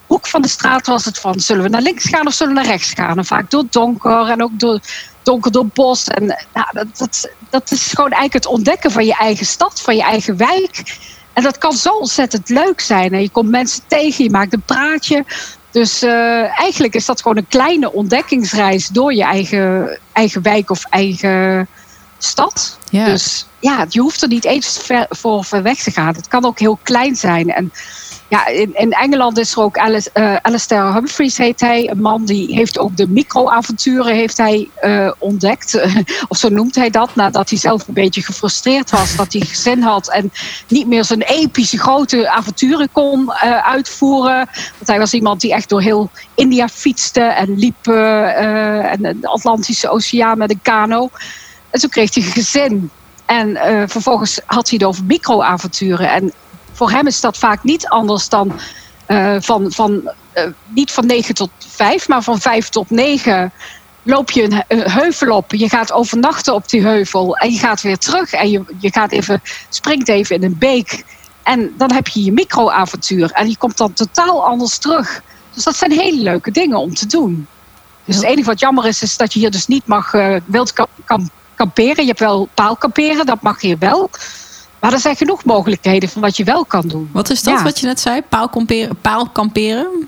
hoek van de straat was het van... zullen we naar links gaan of zullen we naar rechts gaan? En vaak door donker en ook door donker door bos. En nou, dat, dat, dat is gewoon eigenlijk het ontdekken van je eigen stad, van je eigen wijk... En dat kan zo ontzettend leuk zijn. En je komt mensen tegen, je maakt een praatje. Dus uh, eigenlijk is dat gewoon een kleine ontdekkingsreis door je eigen, eigen wijk of eigen stad. Ja. Dus ja, je hoeft er niet eens ver, voor ver weg te gaan. Het kan ook heel klein zijn. En ja, in, in Engeland is er ook Alice, uh, Alistair Humphreys heet hij. Een man die heeft ook de micro-avonturen heeft hij, uh, ontdekt. of zo noemt hij dat. Nadat hij zelf een beetje gefrustreerd was. Dat hij gezin had. En niet meer zijn epische grote avonturen kon uh, uitvoeren. Want hij was iemand die echt door heel India fietste. En liep en de Atlantische Oceaan met een kano. En toen kreeg hij een gezin. En vervolgens had hij het over micro-avonturen. En voor hem is dat vaak niet anders dan uh, van, van uh, niet van 9 tot 5, maar van 5 tot 9 loop je een, een, heuvel op. Je gaat overnachten op die heuvel en je gaat weer terug. En je, je gaat even, springt even in een beek. En dan heb je je micro-avontuur. En je komt dan totaal anders terug. Dus dat zijn hele leuke dingen om te doen. Dus het enige wat jammer is, is dat je hier dus niet mag uh, wild kamp kamperen. Je hebt wel paalkamperen, dat mag hier wel. Maar er zijn genoeg mogelijkheden van wat je wel kan doen. Wat is dat wat je net zei? Paalkamperen? paalkamperen?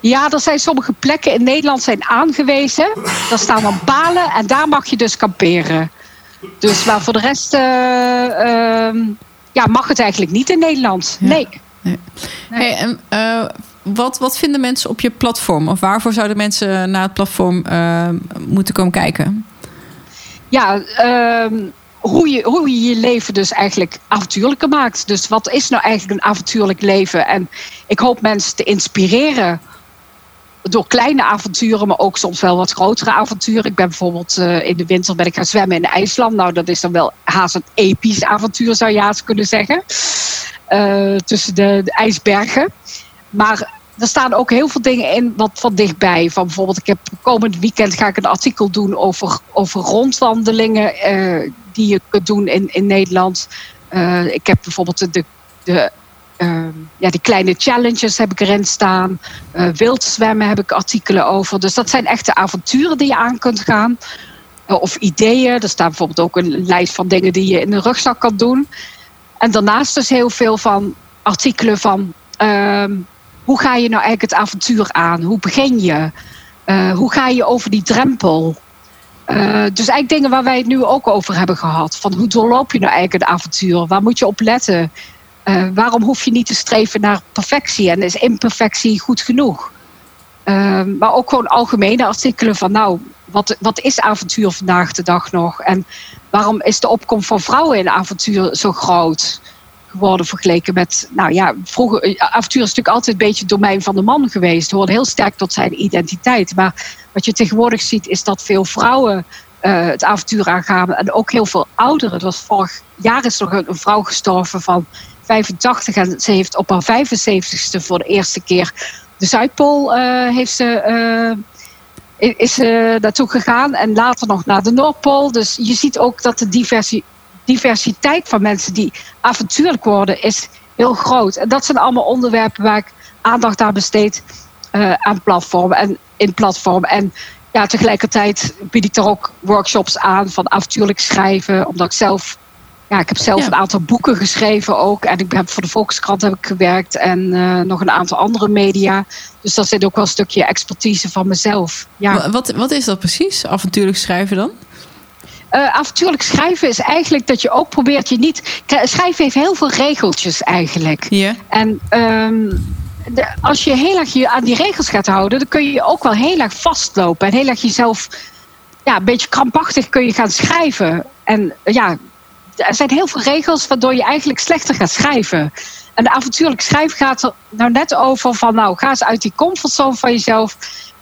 Ja, er zijn sommige plekken in Nederland zijn aangewezen. Daar staan dan palen en daar mag je dus kamperen. Dus maar voor de rest uh, uh, ja, mag het eigenlijk niet in Nederland. Nee. nee. Hey, en, uh, wat, wat vinden mensen op je platform? Of waarvoor zouden mensen naar het platform eh, moeten komen kijken? ja, um, hoe, je, hoe je je leven dus eigenlijk avontuurlijker maakt. Dus wat is nou eigenlijk een avontuurlijk leven? En ik hoop mensen te inspireren door kleine avonturen, maar ook soms wel wat grotere avonturen. Ik ben bijvoorbeeld uh, in de winter ben ik gaan zwemmen in IJsland. Nou, dat is dan wel haast een episch avontuur, zou je haast kunnen zeggen. Uh, tussen de, ijsbergen. Maar er staan ook heel veel dingen in wat van dichtbij. Van bijvoorbeeld, ik heb komend weekend ga ik een artikel doen over, over rondwandelingen uh, die je kunt doen in, in Nederland. Uh, ik heb bijvoorbeeld de, de, uh, ja, die kleine challenges heb ik erin staan. wild zwemmen heb ik artikelen over. Dus dat zijn echte avonturen die je aan kunt gaan. of ideeën. Er staat bijvoorbeeld ook een lijst van dingen die je in een rugzak kan doen. En daarnaast dus heel veel van artikelen van ehm, hoe ga je nou eigenlijk het avontuur aan? Hoe begin je? Uh, hoe ga je over die drempel? Uh, dus eigenlijk dingen waar wij het nu ook over hebben gehad. Van hoe doorloop je nou eigenlijk een avontuur? Waar moet je op letten? Uh, waarom hoef je niet te streven naar perfectie? En is imperfectie goed genoeg? maar ook gewoon algemene artikelen van nou, wat, wat is avontuur vandaag de dag nog? En waarom is de opkomst van vrouwen in avontuur zo groot? worden vergeleken met, nou ja, vroeger, eh, avontuur is natuurlijk altijd een beetje het domein van de man geweest. Hoorde heel sterk tot zijn identiteit. Maar wat je tegenwoordig ziet is dat veel vrouwen uh, het avontuur aangaan en ook heel veel ouderen. Het was vorig jaar is nog een, vrouw gestorven van 85 en ze heeft op haar 75ste voor de eerste keer de Zuidpool uh, heeft ze, uh, is ze naartoe gegaan en later nog naar de Noordpool. Dus je ziet ook dat de diversiteit van mensen die avontuurlijk worden is heel groot. En dat zijn allemaal onderwerpen waar ik aandacht aan besteed uh, aan platformen en in platform. En ja, tegelijkertijd bied ik daar ook workshops aan van avontuurlijk schrijven. Omdat ik zelf, ja, ik heb zelf een aantal boeken geschreven ook. En ik heb voor de Volkskrant heb ik gewerkt en uh, nog een aantal andere media. Dus dat zit ook wel een stukje expertise van mezelf. Ja. Wat, wat is dat precies, avontuurlijk schrijven dan? Uh, avontuurlijk schrijven is eigenlijk dat je ook probeert je niet. Schrijven heeft heel veel regeltjes eigenlijk. Ja. En um, als je heel erg je aan die regels gaat houden, dan kun je ook wel heel erg vastlopen. En heel erg jezelf, ja, een beetje krampachtig kun je gaan schrijven. En ja, er zijn heel veel regels waardoor je eigenlijk slechter gaat schrijven. En de avontuurlijk schrijven gaat er nou net over van, nou, ga eens uit die comfortzone van jezelf.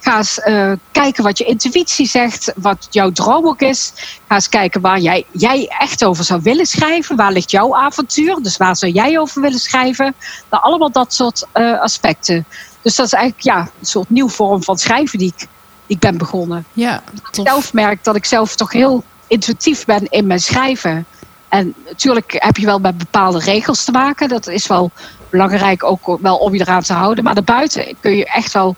Ga eens uh, kijken wat je intuïtie zegt, wat jouw droom ook is. Ga eens kijken waar jij, jij echt over zou willen schrijven. Waar ligt jouw avontuur? Dus waar zou jij over willen schrijven? Nou, allemaal dat soort uh, aspecten. Dus dat is eigenlijk ja, een soort nieuw vorm van schrijven die ik, die ik ben begonnen. Ja, ik zelf merk dat ik zelf toch heel intuïtief ben in mijn schrijven. En natuurlijk heb je wel met bepaalde regels te maken. Dat is wel belangrijk ook wel om je eraan te houden. Maar daarbuiten kun je echt wel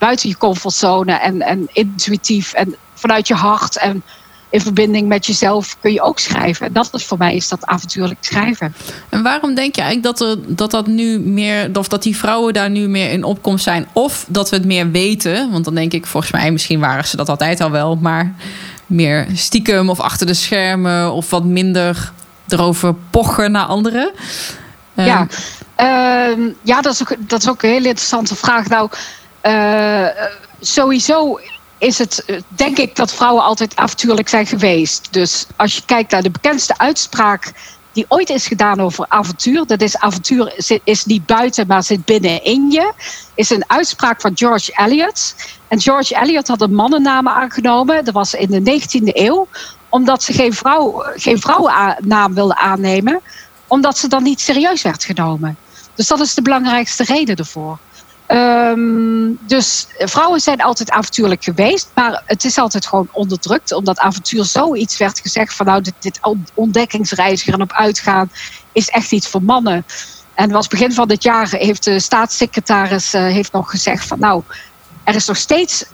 buiten je comfortzone en, en intuïtief en vanuit je hart en in verbinding met jezelf kun je ook schrijven. En dat is voor mij is dat avontuurlijk schrijven. En waarom denk je eigenlijk dat, er, dat dat nu meer, of dat die vrouwen daar nu meer in opkomst zijn, of dat we het meer weten? Want dan denk ik, volgens mij, misschien waren ze dat altijd al wel, maar meer stiekem of achter de schermen of wat minder erover pochen naar anderen. Ja, uh, ja dat, is ook, dat is ook een hele interessante vraag. Nou, uh, sowieso is het, denk ik, dat vrouwen altijd avontuurlijk zijn geweest. Dus als je kijkt naar de bekendste uitspraak die ooit is gedaan over avontuur. Dat is avontuur is niet buiten, maar zit binnenin je. Is een uitspraak van George Eliot. En George Eliot had een mannennaam aangenomen. Dat was in de 19e eeuw. Omdat ze geen, vrouw, geen vrouwennaam wilden aannemen. Omdat ze dan niet serieus werd genomen. Dus dat is de belangrijkste reden ervoor. Um, dus vrouwen zijn altijd avontuurlijk geweest, maar het is altijd gewoon onderdrukt. Omdat avontuur zoiets werd gezegd van nou, dit, dit ontdekkingsreiziger en op uitgaan is echt iets voor mannen. En was begin van dit jaar heeft de staatssecretaris uh, heeft nog gezegd van nou, er is nog steeds.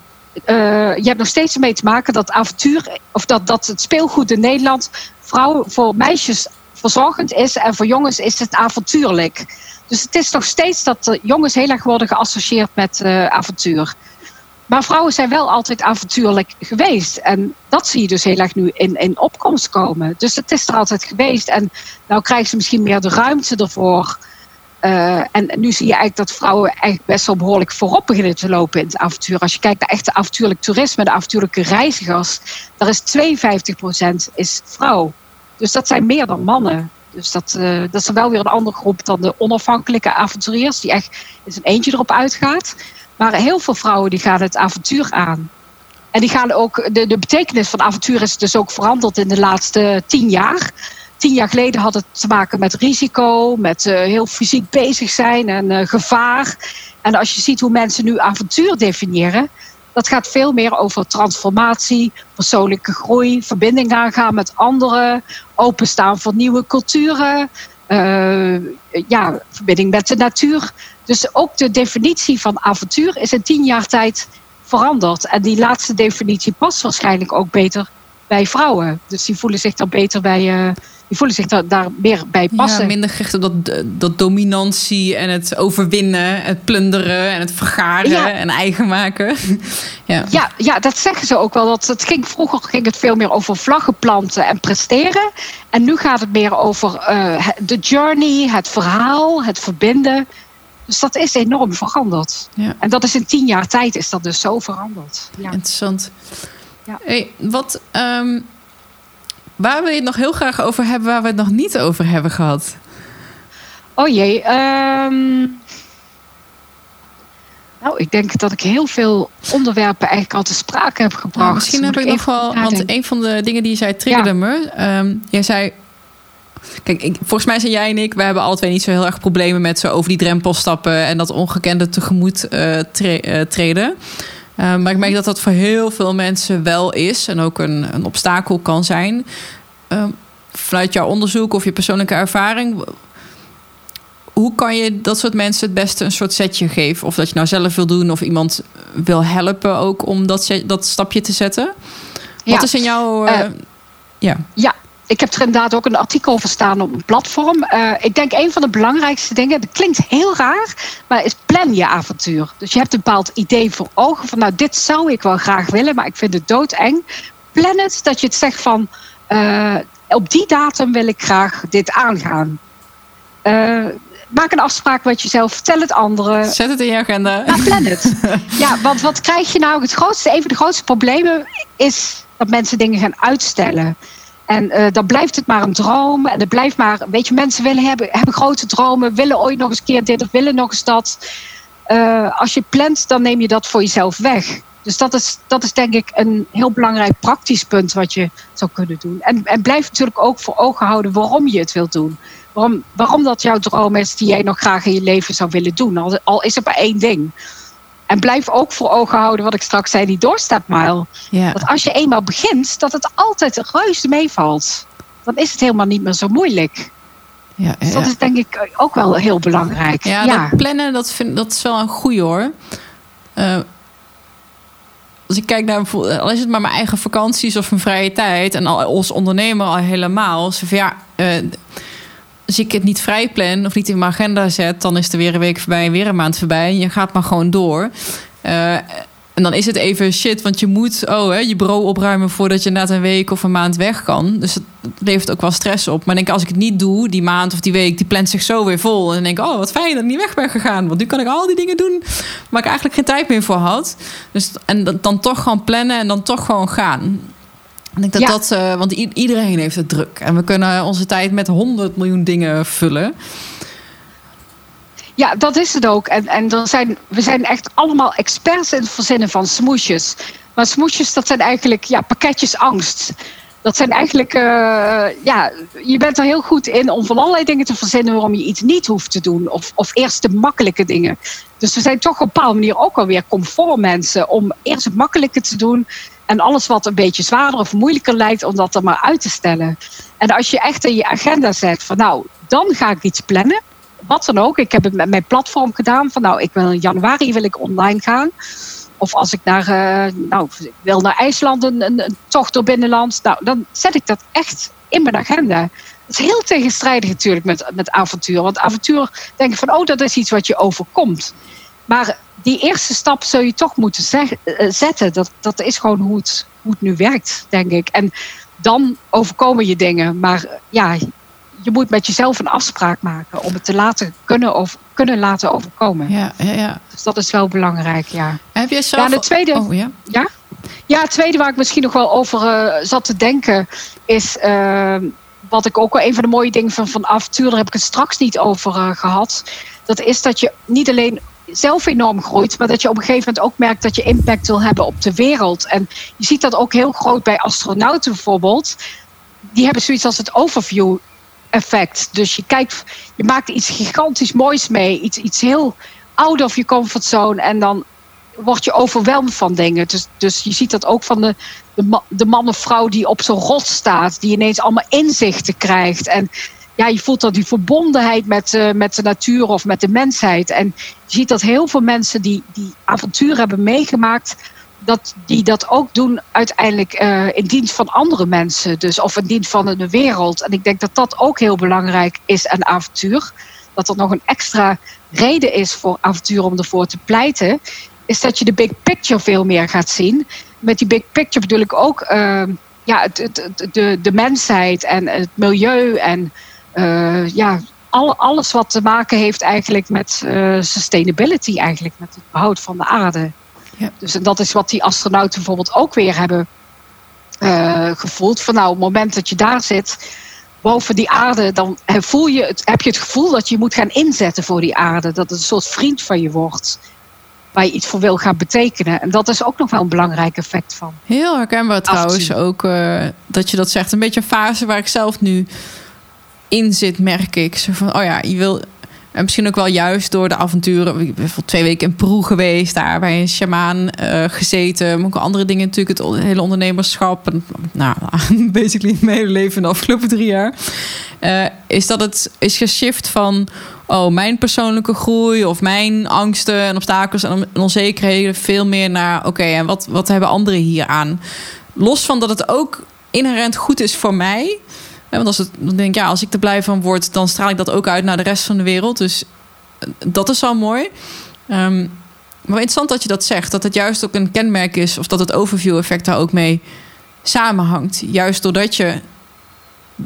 Uh, je hebt nog steeds mee te maken dat avontuur, of dat, dat het speelgoed in Nederland vrouwen voor meisjes verzorgend is en voor jongens is het avontuurlijk. Dus het is nog steeds dat jongens heel erg worden geassocieerd met uh, avontuur. Maar vrouwen zijn wel altijd avontuurlijk geweest. En dat zie je dus heel erg nu in, in opkomst komen. Dus het is er altijd geweest. En nou krijgen ze misschien meer de ruimte ervoor. Uh, en nu zie je eigenlijk dat vrouwen eigenlijk best wel behoorlijk voorop beginnen te lopen in het avontuur. Als je kijkt naar echte avontuurlijk toerisme, de avontuurlijke reizigers, daar is 52% is vrouw. Dus dat zijn meer dan mannen. Dus dat, uh, dat is wel weer een andere groep dan de onafhankelijke avonturiers, die echt in zijn eentje erop uitgaat. Maar heel veel vrouwen die gaan het avontuur aan. En die gaan ook, de, de betekenis van avontuur is dus ook veranderd in de laatste tien jaar. Tien jaar geleden had het te maken met risico, met uh, heel fysiek bezig zijn en uh, gevaar. En als je ziet hoe mensen nu avontuur definiëren, dat gaat veel meer over transformatie, persoonlijke groei, verbinding aangaan met anderen, openstaan voor nieuwe culturen, uh, ja, verbinding met de natuur. Dus ook de definitie van avontuur is in tien jaar tijd veranderd. En die laatste definitie past waarschijnlijk ook beter bij vrouwen. Dus die voelen zich dan beter bij. Uh, die voelen zich daar, daar meer bij passen. Ja, minder gericht op dat, dat dominantie en het overwinnen, het plunderen en het vergaren ja. en eigen maken. ja. Ja, ja, dat zeggen ze ook wel. Dat het ging, vroeger ging het veel meer over vlaggen planten en presteren. En nu gaat het meer over uh, de journey, het verhaal, het verbinden. Dus dat is enorm veranderd. Ja. En dat is in tien jaar tijd is dat dus zo veranderd. Ja. Interessant. Ja. Hey, wat, um, waar wil je het nog heel graag over hebben, waar we het nog niet over hebben gehad? Oh jee. Um, nou, ik denk dat ik heel veel onderwerpen eigenlijk al te sprake heb gebracht. Nou, misschien heb ik, ik nog wel, want een van de dingen die je zei triggerde ja. me. Um, jij zei Kijk, ik, volgens mij zijn jij en ik, we hebben alle twee niet zo heel erg problemen met zo over die drempel stappen en dat ongekende tegemoet uh, tre uh, treden. Uh, maar ik merk dat dat voor heel veel mensen wel is en ook een, een obstakel kan zijn. Ehm, vanuit jouw onderzoek of je persoonlijke ervaring, hoe, kan je dat soort mensen het beste een soort setje geven? Of dat je nou zelf wil doen of iemand wil helpen ook om dat, dat stapje te zetten? Wat is in jouw... Uh, ja. ja, ik heb er inderdaad ook een artikel over staan op een platform. Uh, ik denk een van de belangrijkste dingen, dat klinkt heel raar, maar is plan je avontuur. Dus je hebt een bepaald idee voor ogen van nou dit zou ik wel graag willen, maar ik vind het doodeng. Plan het dat je het zegt van uh, op die datum wil ik graag dit aangaan. Uh, maak een afspraak met jezelf, vertel het anderen. Zet het in je agenda. Nou, plan het. ja, want wat krijg je nou? Het grootste, een van de grootste problemen is dat mensen dingen gaan uitstellen. En uh, dan blijft het maar een droom. En het blijft maar, weet je, mensen willen hebben, hebben grote dromen, willen ooit nog eens keer dit of willen nog eens dat. Uh, als je plant, dan neem je dat voor jezelf weg. Dus dat is, dat is denk ik een heel belangrijk praktisch punt wat je zou kunnen doen. En, en blijf natuurlijk ook voor ogen houden waarom je het wilt doen. Waarom, waarom dat jouw droom is die jij nog graag in je leven zou willen doen. Al, al is het maar één ding. En blijf ook voor ogen houden wat ik straks zei, die doorstapmile. Ja. Dat als je eenmaal begint, dat het altijd reuze meevalt. Dan is het helemaal niet meer zo moeilijk. Ja, dus dat is denk ik ook wel heel belangrijk. Ja, ja. Dat plannen, dat, vind, dat is wel een goeie hoor. Uh, als ik kijk naar al is het maar mijn eigen vakanties of mijn vrije tijd. En als ondernemer al helemaal. Van, ja, uh, als ik het niet vrij plan of niet in mijn agenda zet, dan is er weer een week voorbij weer een maand voorbij. En je gaat maar gewoon door. Uh, en dan is het even shit, want je moet oh, hè, je bureau opruimen voordat je na een week of een maand weg kan. Dus het levert ook wel stress op. Maar denk, als ik het niet doe, die maand of die week, die plant zich zo weer vol. En denk ik, oh, wat fijn dat ik niet weg ben gegaan. Want nu kan ik al die dingen doen waar ik eigenlijk geen tijd meer voor had. Dus, en dan toch gewoon plannen en dan toch gewoon gaan. Ik denk dat dat, uh, want iedereen heeft het druk. En we kunnen onze tijd met honderd miljoen dingen vullen. Ja, dat is het ook. En, en er zijn, we zijn echt allemaal experts in het verzinnen van smoesjes. Maar smoesjes, dat zijn eigenlijk ja, pakketjes angst. Dat zijn eigenlijk, uh, ja, je bent er heel goed in om van allerlei dingen te verzinnen waarom je iets niet hoeft te doen. Of, of eerst de makkelijke dingen. Dus we zijn toch op een bepaalde manier ook alweer comfortmensen om eerst het makkelijke te doen. En alles wat een beetje zwaarder of moeilijker lijkt, om dat er maar uit te stellen. En als je echt in je agenda zet van nou, dan ga ik iets plannen wat dan ook. Ik heb het met mijn platform gedaan. Van nou, ik wil in januari wil ik online gaan. Of als ik naar, uh, nou, wil naar IJsland een, een, tocht door binnenland. Nou, dan zet ik dat echt in mijn agenda. Dat is heel tegenstrijdig natuurlijk met, met avontuur. Want avontuur denk ik van, oh, dat is iets wat je overkomt. Maar die eerste stap zul je toch moeten zeg, uh, zetten. Dat, dat is gewoon hoe het, hoe het nu werkt, denk ik. En dan overkomen je dingen. Maar ja, je moet met jezelf een afspraak maken om het te laten kunnen, of kunnen laten overkomen. Ja, ja, ja. Dus dat is wel belangrijk, ja. Heb je zelf... Ja, de tweede... Oh, ja? Ja? Ja, het tweede waar ik misschien nog wel over uh, zat te denken is... Uh, wat ik ook wel een van de mooie dingen van, van avontuur, daar heb ik het straks niet over uh, gehad. Dat is dat je niet alleen zelf enorm groeit, maar dat je op een gegeven moment ook merkt dat je impact wil hebben op de wereld. En je ziet dat ook heel groot bij astronauten bijvoorbeeld. Die hebben zoiets als het overview effect. Dus je kijkt, je maakt iets gigantisch moois mee. Iets, iets heel out of je comfortzone. En dan word je overweldigd van dingen. Dus, dus je ziet dat ook van de, de, de man of vrouw die op zo'n rot staat. Die ineens allemaal inzichten krijgt. En ja, je voelt dan die verbondenheid met, uh, met de natuur of met de mensheid. En je ziet dat heel veel mensen die, die avontuur hebben meegemaakt dat die dat ook doen uiteindelijk uh, in dienst van andere mensen. Dus, of in dienst van de wereld. En ik denk dat dat ook heel belangrijk is aan avontuur. Dat er nog een extra reden is voor avontuur om ervoor te pleiten. Is dat je de big picture veel meer gaat zien. Met die big picture bedoel ik ook uh, ja, het, de, de mensheid en het milieu. En ja, al, alles wat te maken heeft eigenlijk met sustainability. Eigenlijk met het behoud van de aarde. Ja. Dus en dat is wat die astronauten bijvoorbeeld ook weer hebben uh, gevoeld. Van nou, op het moment dat je daar zit, boven die aarde, dan voel je het, heb je het gevoel dat je moet gaan inzetten voor die aarde. Dat het een soort vriend van je wordt. Waar je iets voor wil gaan betekenen. En dat is ook nog wel een belangrijk effect van. Heel herkenbaar trouwens ook uh, dat je dat zegt. Een beetje een fase waar ik zelf nu in zit, merk ik. Zo van, oh ja, je wil en misschien ook wel juist door de avonturen. Ik ben twee weken in Peru geweest, daar bij een shamaan uh, gezeten. Maar ook andere dingen natuurlijk, het hele ondernemerschap. En, nou, basically mijn hele leven de afgelopen drie jaar. Uh, is dat het is geshift van oh, mijn persoonlijke groei of mijn angsten en obstakels en onzekerheden veel meer naar oké, en wat, wat hebben anderen hier aan? Los van dat het ook inherent goed is voor mij. Want als het, dan denk ik, ja, als ik er blij van word, dan straal ik dat ook uit naar de rest van de wereld. Dus eh, dat is al mooi. Um, maar interessant dat je dat zegt. Dat het juist ook een kenmerk is, of dat het overview-effect daar ook mee samenhangt. Juist doordat je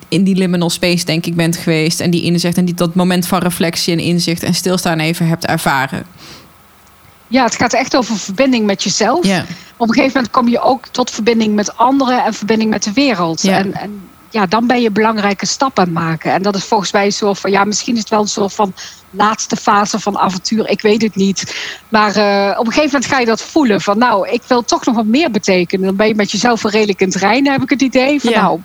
in die liminal space, denk ik, bent geweest. En die inzicht en die, dat moment van reflectie en inzicht en stilstaan even hebt ervaren. Ja, het gaat echt over verbinding met jezelf. Op een gegeven moment kom je ook tot verbinding met anderen en verbinding met de wereld. En ja, dan ben je belangrijke stappen aan het maken. En dat is volgens mij een soort van, ja, misschien is het wel een soort van laatste fase van avontuur. Ik weet het niet. Maar uh, op een gegeven moment ga je dat voelen. Van nou, ik wil toch nog wat meer betekenen. Dan ben je met jezelf wel redelijk in het reinen, heb ik het idee. Van, Ja. nou,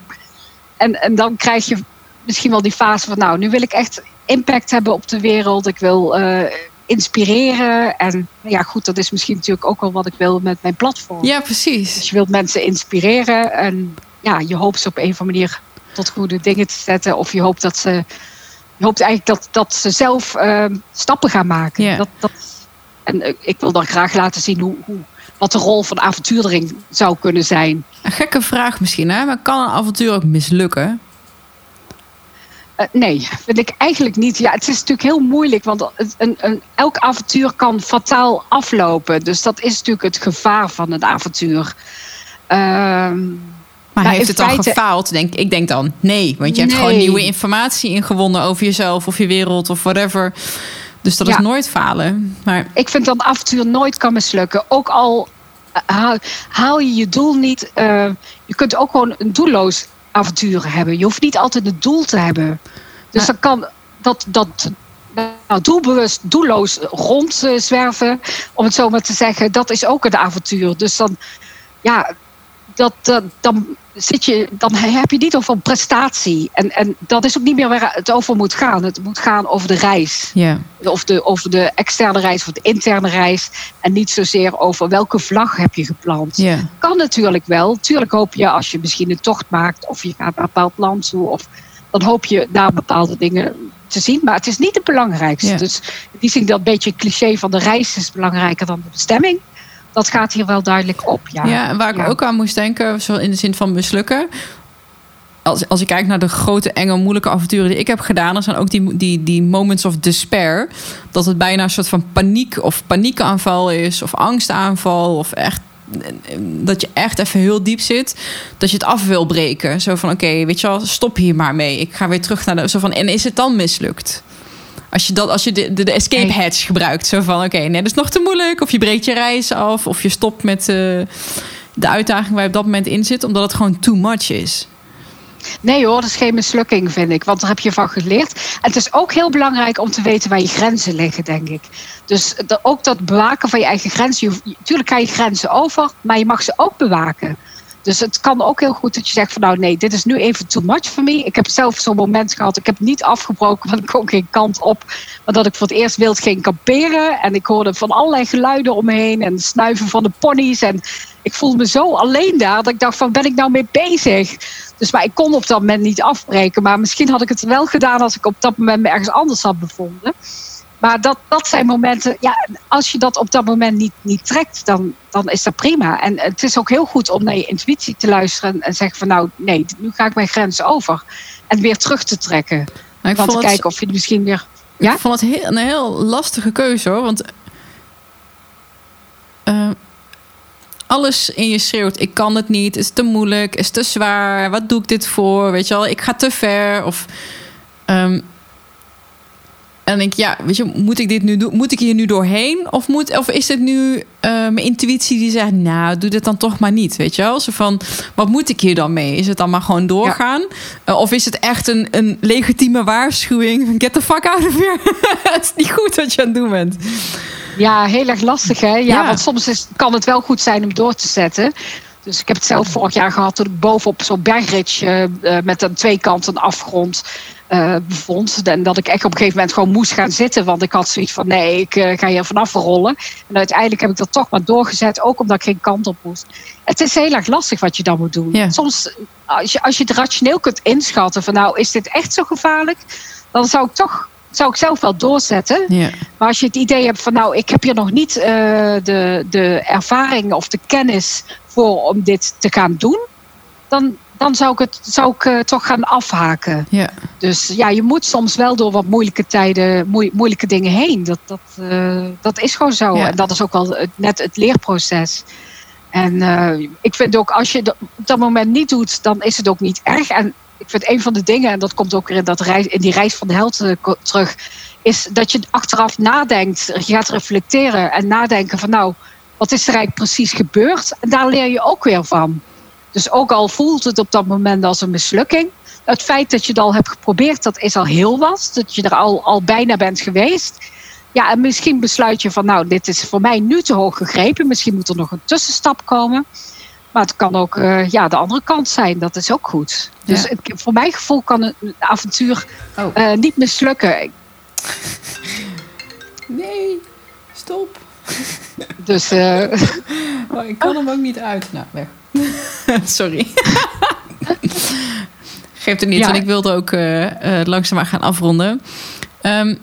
en, en dan krijg je misschien wel die fase van nou, nu wil ik echt impact hebben op de wereld. Ik wil uh, inspireren. En ja, goed, dat is misschien natuurlijk ook wel wat ik wil met mijn platform. Ja, precies. Dus je wilt mensen inspireren. En ja, je hoopt ze op een of andere manier tot goede dingen te zetten. Of je hoopt dat ze. Je hoopt eigenlijk dat, dat ze zelf uh, stappen gaan maken. Dat, dat, en uh, ik wil dan graag laten zien hoe, hoe, wat de rol van avontuurdering zou kunnen zijn. Een gekke vraag misschien, hè? maar kan een avontuur ook mislukken? Uh, nee, vind ik eigenlijk niet. Ja, het is natuurlijk heel moeilijk, want een, een, elk avontuur kan fataal aflopen. Dus dat is natuurlijk het gevaar van een avontuur. Ehm, Maar nou, heeft het dan feite... gefaald? Denk, ik denk dan nee, want je hebt gewoon nieuwe informatie ingewonnen over jezelf of je wereld of whatever. Dus dat ja. is nooit falen. Maar... Ik vind dat avontuur nooit kan mislukken. Ook al haal, haal je je doel niet. Uh, je kunt ook gewoon een doelloos avontuur hebben. Je hoeft niet altijd een doel te hebben. Dus dan kan dat, dat nou, doelbewust, doelloos rondzwerven, om het zo maar te zeggen, dat is ook een avontuur. Dus dan, ja, dat, dat, dan zit je, dan heb je niet over prestatie. En, en dat is ook niet meer waar het over moet gaan. Het moet gaan over de reis. Yeah. Of de, over de externe reis of de interne reis. En niet zozeer over welke vlag heb je geplant. Yeah. Kan natuurlijk wel. Tuurlijk hoop je als je misschien een tocht maakt of je gaat naar een bepaald land toe. Of, dan hoop je daar bepaalde dingen te zien. Maar het is niet het belangrijkste. Yeah. Dus die zien dat beetje cliché van de reis is belangrijker dan de bestemming dat gaat hier wel duidelijk op. Ja, ja en waar ik ja. ook aan moest denken, zo in de zin van mislukken. Als, als ik kijk naar de grote, enge, moeilijke avonturen die ik heb gedaan, er zijn ook die, die, die moments of despair. Dat het bijna een soort van paniek of paniekaanval is, of angstaanval, of echt. Dat je echt even heel diep zit. Dat je het af wil breken. Zo van: oké, okay, weet je wel, stop hier maar mee. Ik ga weer terug naar de. Zo van, en is het dan mislukt? Als je, dat, als je de, de, de escape hatch gebruikt. Zo van, oké, okay, nee, dat is nog te moeilijk. Of je breekt je reis af. Of je stopt met uh, de uitdaging waar je op dat moment in zit. Omdat het gewoon too much is. Nee hoor, dat is geen mislukking, vind ik. Want daar heb je van geleerd. En het is ook heel belangrijk om te weten waar je grenzen liggen, denk ik. Dus ook dat bewaken van je eigen grenzen. Natuurlijk ga je grenzen over, maar je mag ze ook bewaken. Dus het kan ook heel goed dat je zegt van nou nee, dit is nu even too much voor me. Ik heb zelf zo'n moment gehad. Ik heb niet afgebroken, want ik kon geen kant op. Maar dat ik voor het eerst wild ging kamperen. En ik hoorde van allerlei geluiden om. En snuiven van de ponies. En ik voelde me zo alleen daar. Dat ik dacht van ben ik nou mee bezig? Dus maar ik kon op dat moment niet afbreken. Maar misschien had ik het wel gedaan als ik op dat moment me ergens anders had bevonden. Maar dat, dat zijn momenten, ja, als je dat op dat moment niet, niet trekt, dan, dan is dat prima. En het is ook heel goed om naar je intuïtie te luisteren en zeggen van nou, nee, nu ga ik mijn grens over. En weer terug te trekken. Nou, Want te kijken het, of je misschien weer... Ja? Ik vond het heel, een heel lastige keuze hoor, want... Uh, alles in je schreeuwt, ik kan het niet, is te moeilijk, is te zwaar, wat doe ik dit voor, weet je wel, ik ga te ver of... Um, en denk ik, ja, weet je, moet ik dit nu doen? Moet ik hier nu doorheen? Of, moet, of is het nu uh, mijn intuïtie die zegt, nou, doe dit dan toch maar niet, weet je wel? Zo van, wat moet ik hier dan mee? Is het dan maar gewoon doorgaan? Ja. Uh, of is het echt een, een legitieme waarschuwing? Get the fuck out of here. het is niet goed wat je aan het doen bent. Ja, heel erg lastig, hè? Ja, ja. want soms is, kan het wel goed zijn om door te zetten. Dus ik heb het zelf vorig jaar gehad toen ik bovenop zo'n bergrit met aan twee kanten een afgrond uh, bevond. En dat ik echt op een gegeven moment gewoon moest gaan zitten. Want ik had zoiets van nee, ik uh, ga hier vanaf rollen. En uiteindelijk heb ik dat toch maar doorgezet. Ook omdat ik geen kant op moest. Het is heel erg lastig wat je dan moet doen. Soms, als je, als je het rationeel kunt inschatten van nou, is dit echt zo gevaarlijk? Dan zou ik toch zou ik zelf wel doorzetten. Maar als je het idee hebt van nou, ik heb hier nog niet uh, de, de ervaring of de kennis voor om dit te gaan doen. Dan, dan zou ik het zou ik, uh, toch gaan afhaken. Ja. Dus ja, je moet soms wel door wat moeilijke tijden, moeilijke dingen heen. Dat, dat, uh, dat is gewoon zo. En dat is ook wel het, net het leerproces. En uh, ik vind ook, als je het op dat moment niet doet, dan is het ook niet erg. En ik vind een van de dingen, en dat komt ook weer in, dat reis, in die reis van de held terug, is dat je achteraf nadenkt, je gaat reflecteren en nadenken van nou, wat is er eigenlijk precies gebeurd? En daar leer je ook weer van. Dus ook al voelt het op dat moment als een mislukking, het feit dat je het al hebt geprobeerd, dat is al heel wat. Dat je er al, al bijna bent geweest. Ja, en misschien besluit je van, nou, dit is voor mij nu te hoog gegrepen. Misschien moet er nog een tussenstap komen. Maar het kan ook uh, ja, de andere kant zijn. Dat is ook goed. Dus het, voor mijn gevoel kan een avontuur oh. uh, niet mislukken. Nee, stop. Dus. Uh... Oh, ik kan hem ook niet uit. Nou, weg. Sorry. Geeft het niet, ja. want ik wilde ook uh, uh, langzaam gaan afronden. Um,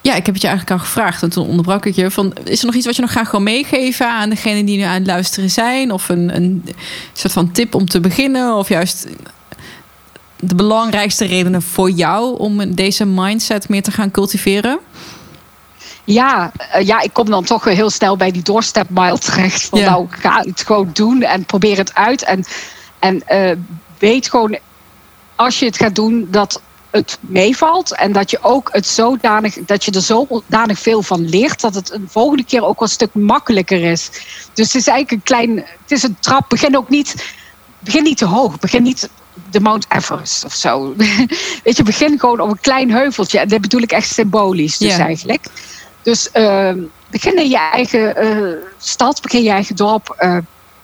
ja, ik heb het je eigenlijk al gevraagd en toen onderbrak ik je. Van, is er nog iets wat je nog graag wil meegeven aan degenen die nu aan het luisteren zijn? Of een, een soort van tip om te beginnen? Of juist de belangrijkste redenen voor jou om deze mindset meer te gaan cultiveren? Ja, uh, ja, ik kom dan toch weer heel snel bij die doorstepmile terecht. Van ja. nou, ga het gewoon doen en probeer het uit. En, en uh, weet gewoon, als je het gaat doen, dat het meevalt. En dat je ook het zodanig, dat je er zodanig veel van leert. Dat het een volgende keer ook wel een stuk makkelijker is. Dus het is eigenlijk een klein, het is een trap. Begin ook niet, begin niet te hoog. Begin niet de Mount Everest of zo. Weet je, begin gewoon op een klein heuveltje. En dat bedoel ik echt symbolisch dus ja. eigenlijk. Dus uh, begin in je eigen uh, stad, begin je eigen dorp. Uh,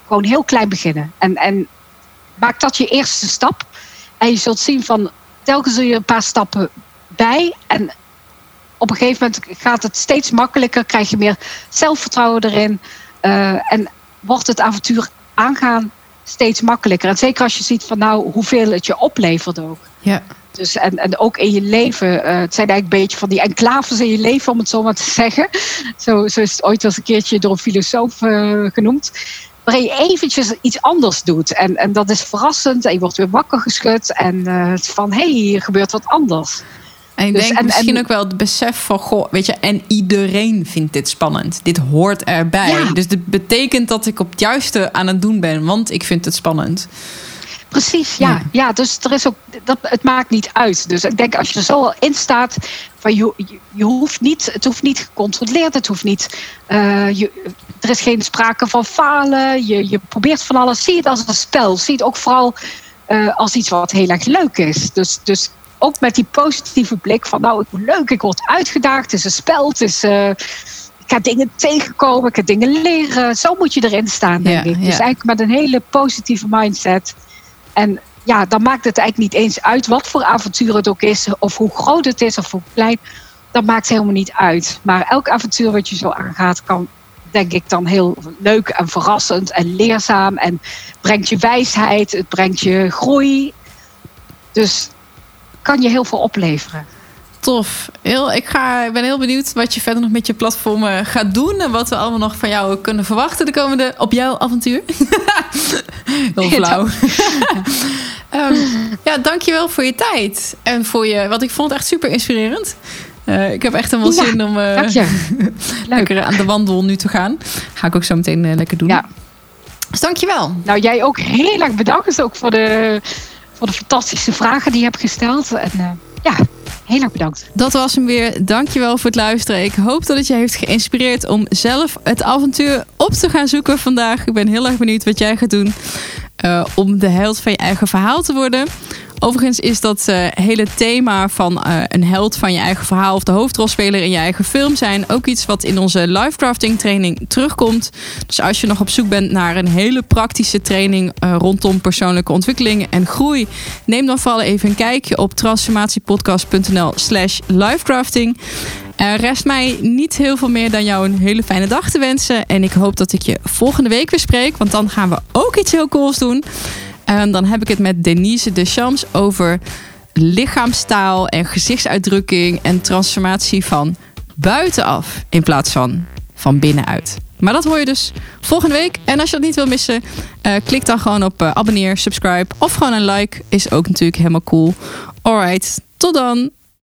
gewoon heel klein beginnen. En, en maak dat je eerste stap. En je zult zien van telkens zul je een paar stappen bij. En op een gegeven moment gaat het steeds makkelijker. Krijg je meer zelfvertrouwen erin. Uh, en wordt het avontuur aangaan steeds makkelijker. En zeker als je ziet van nou hoeveel het je oplevert ook. Ja. Dus en, en ook in je leven. Uh, het zijn eigenlijk een beetje van die enclaves in je leven, om het zo maar te zeggen. Zo, zo is het ooit wel eens een keertje door een filosoof uh, genoemd. Waarin je eventjes iets anders doet. En, en dat is verrassend. En je wordt weer wakker geschud. En uh, van, hé, hey, hier gebeurt wat anders. En ik dus, denk en, misschien en, ook wel het besef van, goh, weet je, en iedereen vindt dit spannend. Dit hoort erbij. Ja. Dus het betekent dat ik op het juiste aan het doen ben, want ik vind het spannend. Precies, ja. ja. ja. dus er is ook, dat, het maakt niet uit. Dus ik denk als je er zo al in staat, van je, je, je hoeft niet, het hoeft niet gecontroleerd, het hoeft niet, uh, je, er is geen sprake van falen. Je, je probeert van alles, zie het als een spel. Zie het ook vooral uh, als iets wat heel erg leuk is. Dus, dus ook met die positieve blik van nou, leuk, ik word uitgedaagd, het is een spel, het is... Uh, ik ga dingen tegenkomen, ik ga dingen leren. Zo moet je erin staan, denk ja, ik. Dus ja. eigenlijk met een hele positieve mindset. En ja, dan maakt het eigenlijk niet eens uit wat voor avontuur het ook is, of hoe groot het is of hoe klein. Dat maakt helemaal niet uit. Maar elk avontuur wat je zo aangaat, kan denk ik dan heel leuk en verrassend en leerzaam. En brengt je wijsheid, het brengt je groei. Dus kan je heel veel opleveren. Tof. Heel, ik, ga, ik ben heel benieuwd wat je verder nog met je platform gaat doen. En wat we allemaal nog van jou kunnen verwachten de komende op jouw avontuur. heel flauw. um, ja, dankjewel voor je tijd. En voor je, wat ik vond echt super inspirerend. Uh, ik heb echt helemaal ja, zin om uh, lekker aan de wandel nu te gaan. Ga ik ook zo meteen uh, lekker doen. Ja. Dus dankjewel. Nou, jij ook heel erg bedankt. Dus ook voor de, voor de fantastische vragen die je hebt gesteld. En ja, Heel erg bedankt. Dat was hem weer. Dankjewel voor het luisteren. Ik hoop dat het je heeft geïnspireerd om zelf het avontuur op te gaan zoeken vandaag. Ik ben heel erg benieuwd wat jij gaat doen uh, om de held van je eigen verhaal te worden. Overigens is dat uh, hele thema van uh, een held van je eigen verhaal of de hoofdrolspeler in je eigen film zijn ook iets wat in onze lifecrafting training terugkomt. Dus als je nog op zoek bent naar een hele praktische training uh, rondom persoonlijke ontwikkeling en groei, neem dan vooral even een kijkje op transformatiepodcast.nl/slash lifecrafting. Er rest mij niet heel veel meer dan jou een hele fijne dag te wensen. En ik hoop dat ik je volgende week weer spreek, want dan gaan we ook iets heel cools doen. En dan heb ik het met Denise de Chams over lichaamstaal en gezichtsuitdrukking en transformatie van buitenaf in plaats van van binnenuit. Maar dat hoor je dus volgende week. En als je dat niet wil missen, uh, klik dan gewoon op uh, abonneer, subscribe of gewoon een like. Is ook natuurlijk helemaal cool. Alright, tot dan.